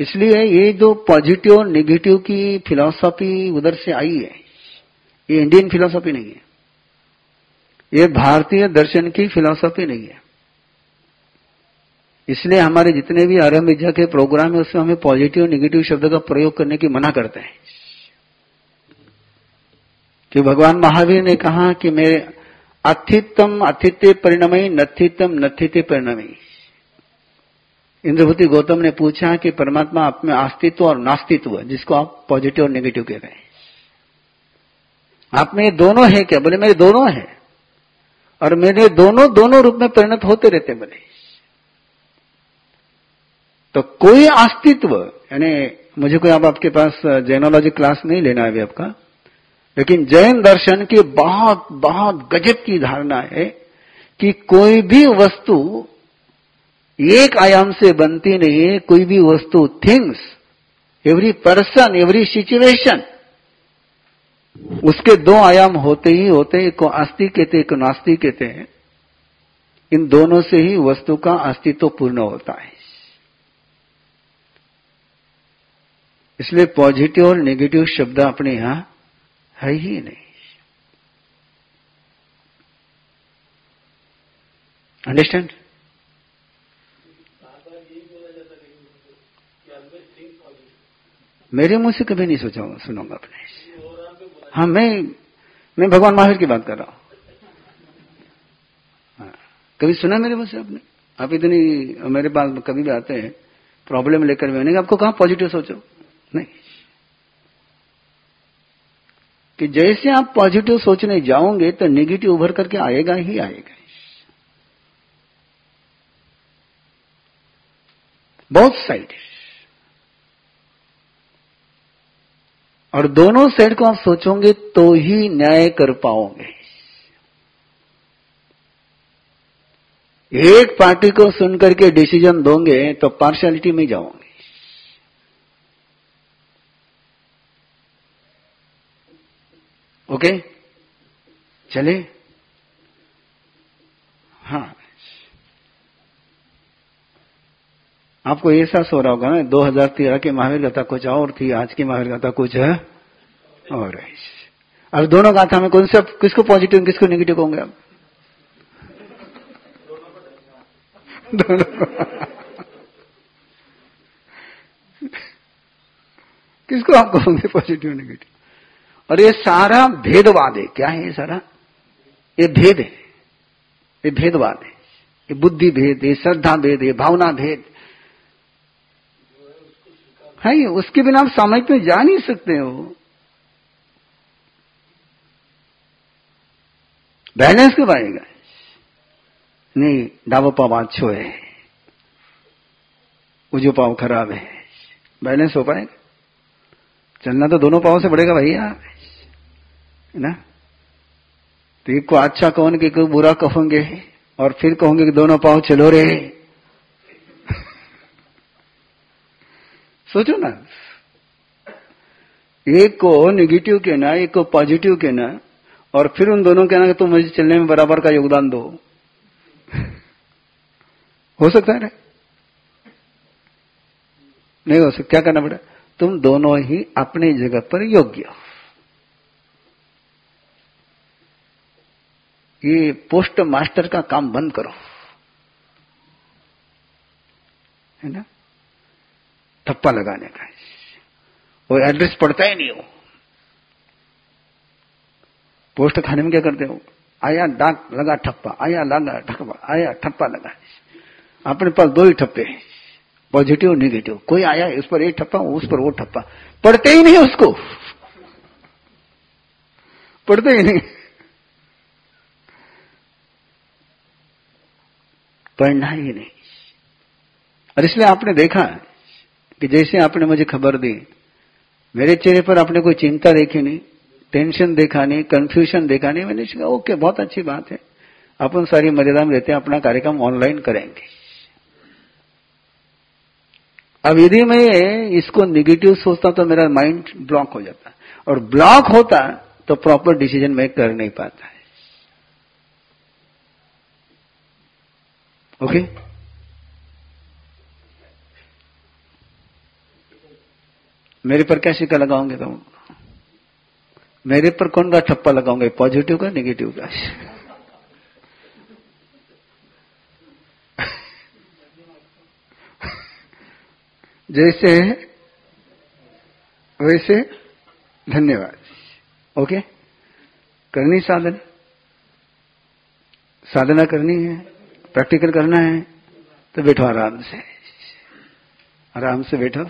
इसलिए ये जो पॉजिटिव और नेगेटिव की फिलॉसफी उधर से आई है, ये इंडियन फिलॉसफी नहीं है। ये भारतीय दर्शन की फिलॉसफी नहीं है। इसलिए हमारे जितने भी आरंभ विद्या के प्रोग्राम है, उसमें हमें पॉजिटिव निगेटिव शब्द का प्रयोग करने की मना करते हैं। कि भगवान महावीर ने कहा कि मेरे अथितम अथित्य परिणमयी नथितम नथित्य परिणमयी। इंद्रभूति गौतम ने पूछा कि परमात्मा आप में अस्तित्व और नास्तित्व जिसको आप पॉजिटिव और नेगेटिव कह रहे हैं। आप में ये दोनों है क्या? बोले, मेरे दोनों है। और मेरे दोनों दोनों रूप में परिणत होते रहते बोले। तो कोई अस्तित्व, यानी मुझे कोई अब आपके पास जैनोलॉजी क्लास नहीं लेना है अभी आपका, लेकिन जैन दर्शन की बहुत बहुत गजब की धारणा है कि कोई भी वस्तु एक आयाम से बनती नहीं है, कोई भी वस्तु things every person every situation उसके दो आयाम होते ही होते हैं को अस्थि कहते हैं को नास्ति कहते हैं। इन दोनों से ही वस्तु का अस्तित्व पूर्ण होता है। इसलिए पॉजिटिव और नेगेटिव शब्द अपने यहाँ है ही नहीं। अंडरस्टैंड मेरे मुँह से कभी नहीं सोचा सुनूँगा अपने। हाँ मैं मैं भगवान महावीर की बात कर रहा हूँ। हाँ, कभी सुना मेरे मुँह से आपने? आप इतनी मेरे पास कभी भी आते हैं प्रॉब्लम लेकर मैंने आपको कहा पॉजिटिव सोचो नहीं कि जैसे आप पॉजिटिव सोचने जाओगे तो नेगेटिव उभर करके आएगा ही आएगा। बहुत साइड और दोनों साइड को आप सोचोगे तो ही न्याय कर पाओगे। एक पार्टी को सुनकर के डिसीज़न दोगे तो पार्शियलिटी में जाओगे। ओके चले हाँ। आपको ऐसा सो रहा होगा ना 2013 की महावीर गाथा कुछ और थी, आज की महावीर गाथा कुछ है। और अब दोनों गाथा में कौन सा किसको पॉजिटिव किसको नेगेटिव कहोगे आप दोनों किसको आप कहोगे पॉजिटिव नेगेटिव और ये सारा भेदवाद है। क्या है ये सारा? ये भेद है। ये भेदवाद है। ये बुद्धि भेद है श्रद्धा भेद है भावना भेद। है, ये उसके बिना आप समझ में जा नहीं सकते हो। बैलेंस कब आएगा? नहीं डाबो पाव अच्छो है। उजो पाव खराब है। बैलेंस हो पाएगा? चलना तो दोनों पाव से बढ़ेगा भैया है ना? तो एक को अच्छा कहोगे को बुरा कहोगे? और फिर कहोगे कि दोनों पाव चलो रे। सोचो ना। एक को नेगेटिव कहना, एक को पॉजिटिव कहना, और फिर उन दोनों कहना कि तुम मुझे चलने में बराबर का योगदान दो। हो सकता है नहीं हो सकता। क्या करना पड़ा तुम दोनों ही अपने जगह पर योग्य हो। ये पोस्ट मास्टर का काम बंद करो। है ना? ठप्पा लगाने का। वो एड्रेस पड़ता ही नहीं हो। पोस्ट खाने में क्या करते हो? आया, डाक लगा ठप्पा, आया, लगा ठप्पा, आया, ठप्पा लगा। अपने पास दो ही ठप्पे पॉजिटिव, निगेटिव। कोई आया, उस पर एक ठप्पा, उस पर वो ठप्पा। पढ़ते ही नहीं उसको। पढ़ते ही नहीं। पढ़ना ही नहीं। और इसलिए आपने देखा कि जैसे आपने मुझे खबर दी, मेरे चेहरे पर आपने कोई चिंता देखी नहीं टेंशन देखा नहीं कंफ्यूजन देखा नहीं, मैंने कहा, ओके, बहुत अच्छी बात है। अपन सारी मर्यादा में रहते हैं, अपना कार्यक्रम ऑनलाइन करेंगे। अब यदि मैं इसको निगेटिव सोचता तो मेरा माइंड ब्लॉक हो जाता। और ब्लॉक होता तो प्रॉपर डिसीज़न मेक कर नहीं पाता। है ओके okay? मेरे पर क्या सिक्का लगाओगे तुम? मेरे पर कौन का ठप्पा लगाओगे पॉजिटिव का नेगेटिव का? जैसे, वैसे धन्यवाद। ओके करनी साधना? साधना करनी है? प्रैक्टिकल करना है तो बैठो आराम से। आराम से बैठो।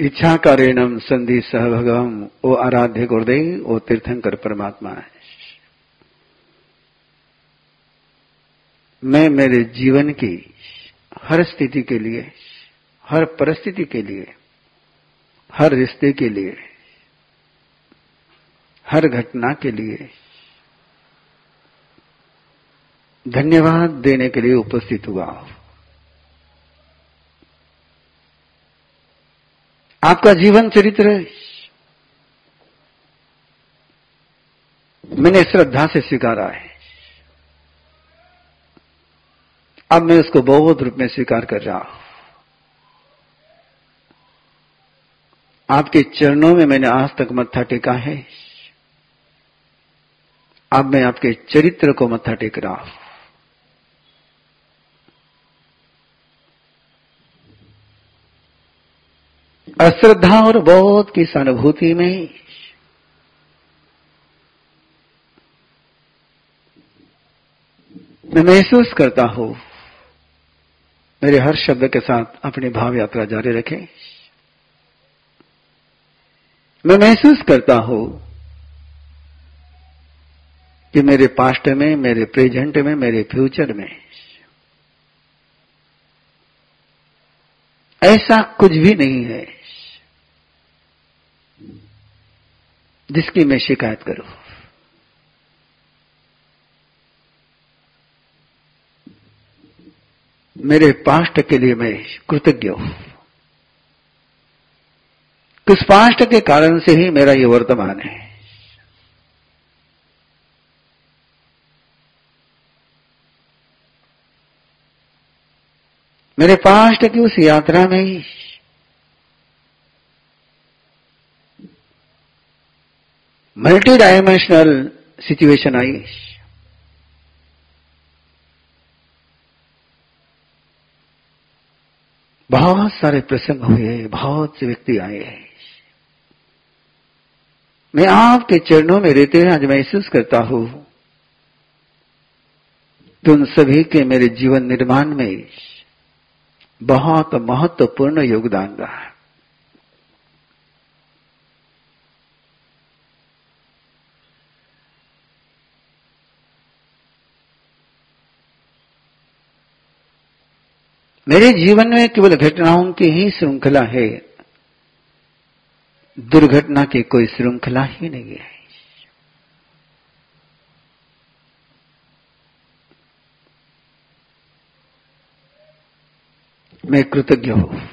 इच्छा कारेणम संधि सहभगम वो आराध्य गुरुदेव वो तीर्थंकर परमात्मा है। मैं मेरे जीवन की हर स्थिति के लिए, हर परिस्थिति के लिए, हर रिश्ते के लिए हर घटना के लिए धन्यवाद देने के लिए उपस्थित हुआ। आपका जीवन चरित्र मैंने श्रद्धा से स्वीकारा है। अब मैं उसको बहुत रूप में स्वीकार कर रहा हूँ। आपके चरणों में मैंने आज तक मत्था टेका है। अब मैं आपके चरित्र को मत्था टेक रहा हूँ। अश्रद्धा और बोध की सहानुभूति में मैं महसूस करता हूँ, मेरे हर शब्द के साथ अपनी भाव यात्रा जारी रखें। मैं महसूस करता हूँ कि मेरे पास्ट में, मेरे प्रेजेंट में, मेरे फ्यूचर में। ऐसा कुछ भी नहीं है जिसकी मैं शिकायत करूँ। मेरे पास्ट के लिए मैं कृतज्ञ हूँ। किस पास्ट के कारण से ही मेरा ये वर्तमान है? मेरे पास्ट की उस यात्रा में ही। मल्टी डायमेंशनल सिचुएशन आई। बहुत सारे प्रसंग हुए, बहुत से व्यक्ति आए। हैं मैं आपके चरणों में रहते हुए आज महसूस करता हूँ उन सभी के मेरे जीवन निर्माण में बहुत महत्वपूर्ण योगदान रहा है। मेरे जीवन में केवल घटनाओं की ही श्रृंखला है, दुर्घटना की कोई श्रृंखला ही नहीं है। मैं कृतज्ञ हूँ।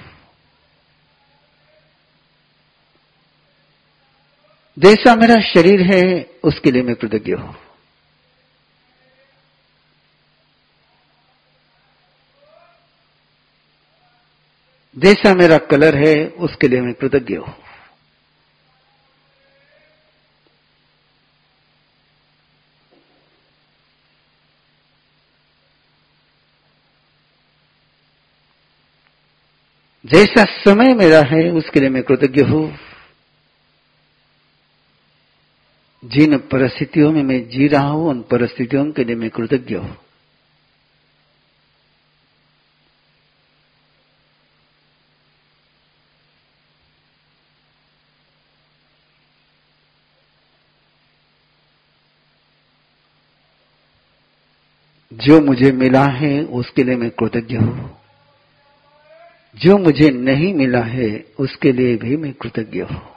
जैसा मेरा शरीर है, उसके लिए मैं कृतज्ञ हूँ। जैसा मेरा कलर है, उसके लिए मैं कृतज्ञ हूँ। जैसा समय मेरा है, उसके लिए मैं कृतज्ञ हूँ। जिन परिस्थितियों में मैं जी रहा हूँ, उन परिस्थितियों के लिए मैं कृतज्ञ हूँ। जो मुझे मिला है, उसके लिए मैं कृतज्ञ हूँ। जो मुझे नहीं मिला है उसके लिए भी मैं कृतज्ञ हूँ।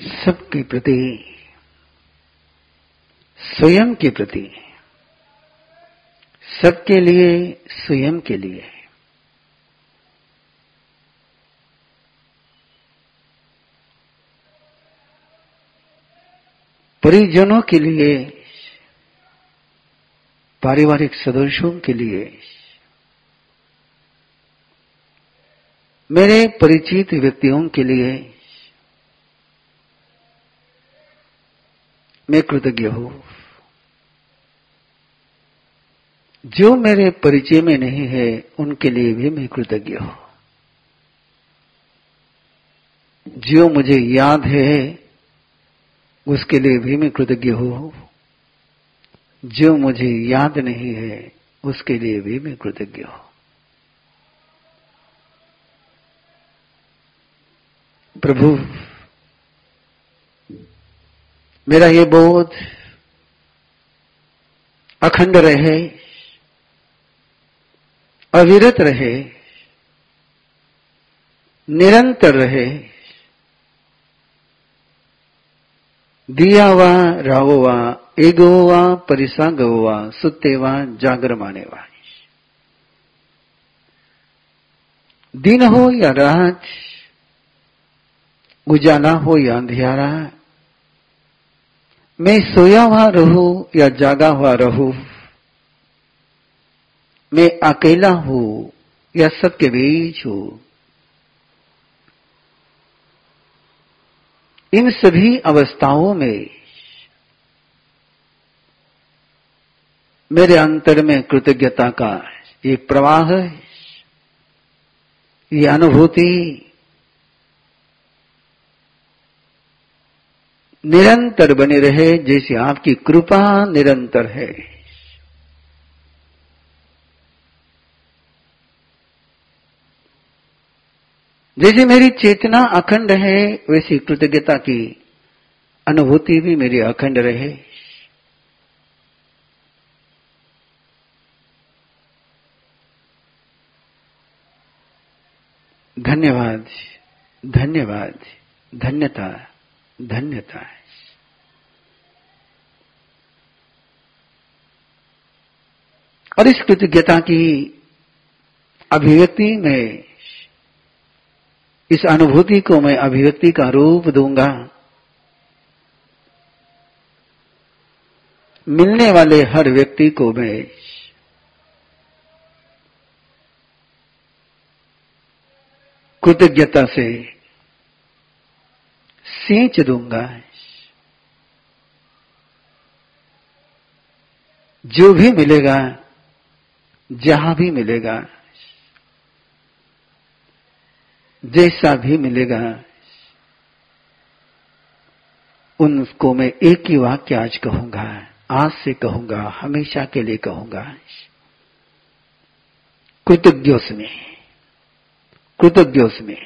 सबके प्रति, स्वयं के प्रति, सबके लिए, स्वयं के लिए। परिजनों के लिए, पारिवारिक सदस्यों के लिए। मेरे परिचित व्यक्तियों के लिए मैं कृतज्ञ हूँ। जो मेरे परिचय में नहीं है, उनके लिए भी मैं कृतज्ञ हूँ। जो मुझे याद है, उसके लिए भी मैं कृतज्ञ हूँ। जो मुझे याद नहीं है, उसके लिए भी मैं कृतज्ञ हूँ। प्रभु मेरा ये बोध, अखंड रहे, अविरत रहे, निरंतर रहे, दिया वा, रावो वा, एगो वा, परिसागो वा सुते वा, जागर माने वा। दिन हो या रात, उजाला हो या अंधियारा मैं सोया हुआ रहू या जागा हुआ रहू? मैं अकेला हूँ या सबके बीच हूँ? इन सभी अवस्थाओं में मेरे अंतर में कृतज्ञता का एक प्रवाह है। ये अनुभूति निरंतर बने रहे, जैसे आपकी कृपा निरंतर है। जैसे मेरी चेतना अखंड है, वैसी कृतज्ञता की अनुभूति भी मेरी अखंड रहे। धन्यवाद धन्यवाद, धन्यता धन्यता। है और इस कृतज्ञता की अभिव्यक्ति में, इस अनुभूति को मैं अभिव्यक्ति का रूप दूँगा। मिलने वाले हर व्यक्ति को मैं कृतज्ञता से सींच दूँगा। जो भी मिलेगा जहाँ भी मिलेगा, जैसा भी मिलेगा उनको मैं एक ही वाक्य आज कहूँगा, आज से कहूँगा, हमेशा के लिए कहूँगा। कृतज्ञोस में कृतज्ञोस में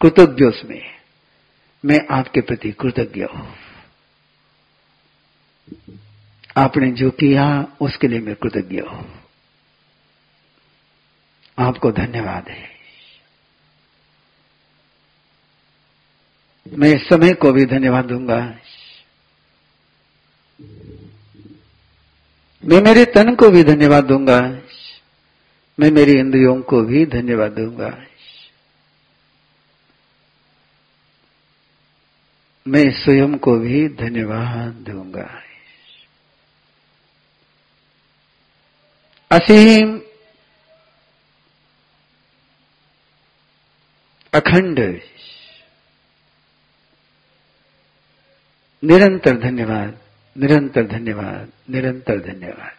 कृतज्ञोस में, मैं आपके प्रति कृतज्ञ हूँ। आपने जो किया, उसके लिए मैं कृतज्ञ हूँ। आपको धन्यवाद है। मैं समय को भी धन्यवाद दूँगा। मैं मेरे तन को भी धन्यवाद दूँगा। मैं मेरी इंद्रियों को भी धन्यवाद दूँगा। मैं स्वयं को भी धन्यवाद दूँगा। असीम अखंड। निरंतर धन्यवाद निरंतर धन्यवाद निरंतर धन्यवाद।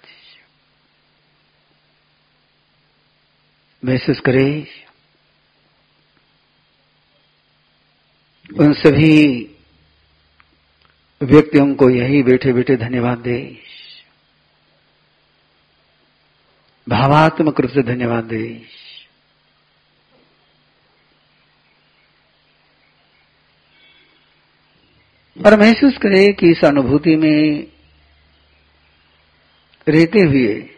महसूस करें, उन सभी व्यक्तियों को यही बैठे बैठे धन्यवाद दे। भावात्मक रूप से धन्यवाद दे। और महसूस करे कि इस अनुभूति में रहते हुए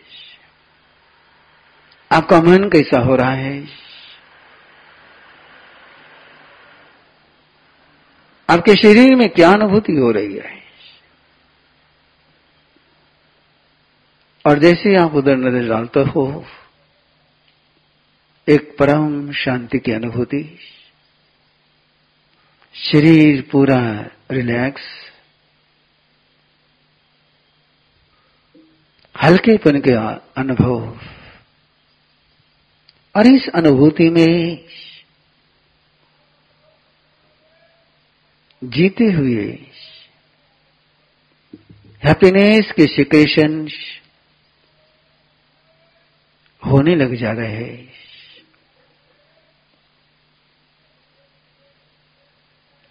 आपका मन कैसा हो रहा है? आपके शरीर में क्या अनुभूति हो रही है? और जैसे आप उधर नज़र डालते हो, एक परम शांति की अनुभूति, शरीर पूरा रिलैक्स, हल्केपन के अनुभव, और इस अनुभूति में जीते हुए हैप्पीनेस के सिक्रेशन होने लग जा रहे हैं।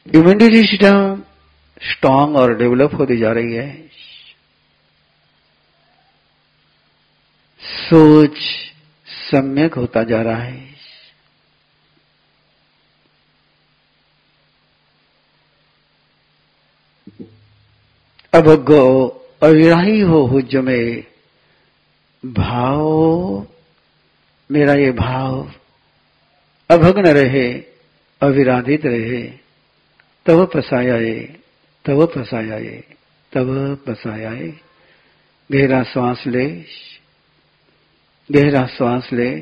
इम्यूनिटी सिस्टम स्ट्रांग और डेवलप होती जा रही है। सोच सम्यक होता जा रहा है। अब गो अविराही हो हुज में, भाव, मेरा ये भाव, अभग्न रहे अविराधित रहे तब पसायाए। तब पसायाए तब पसायाए गहरा श्वास ले, गहरा श्वास ले।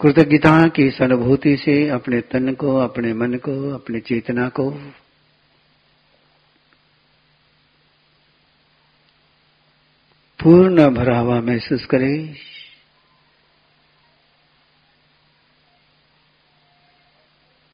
कृतज्ञता की इस अनुभूति से अपने तन को, अपने मन को, अपनी चेतना को, पूर्ण भरावा महसूस करें।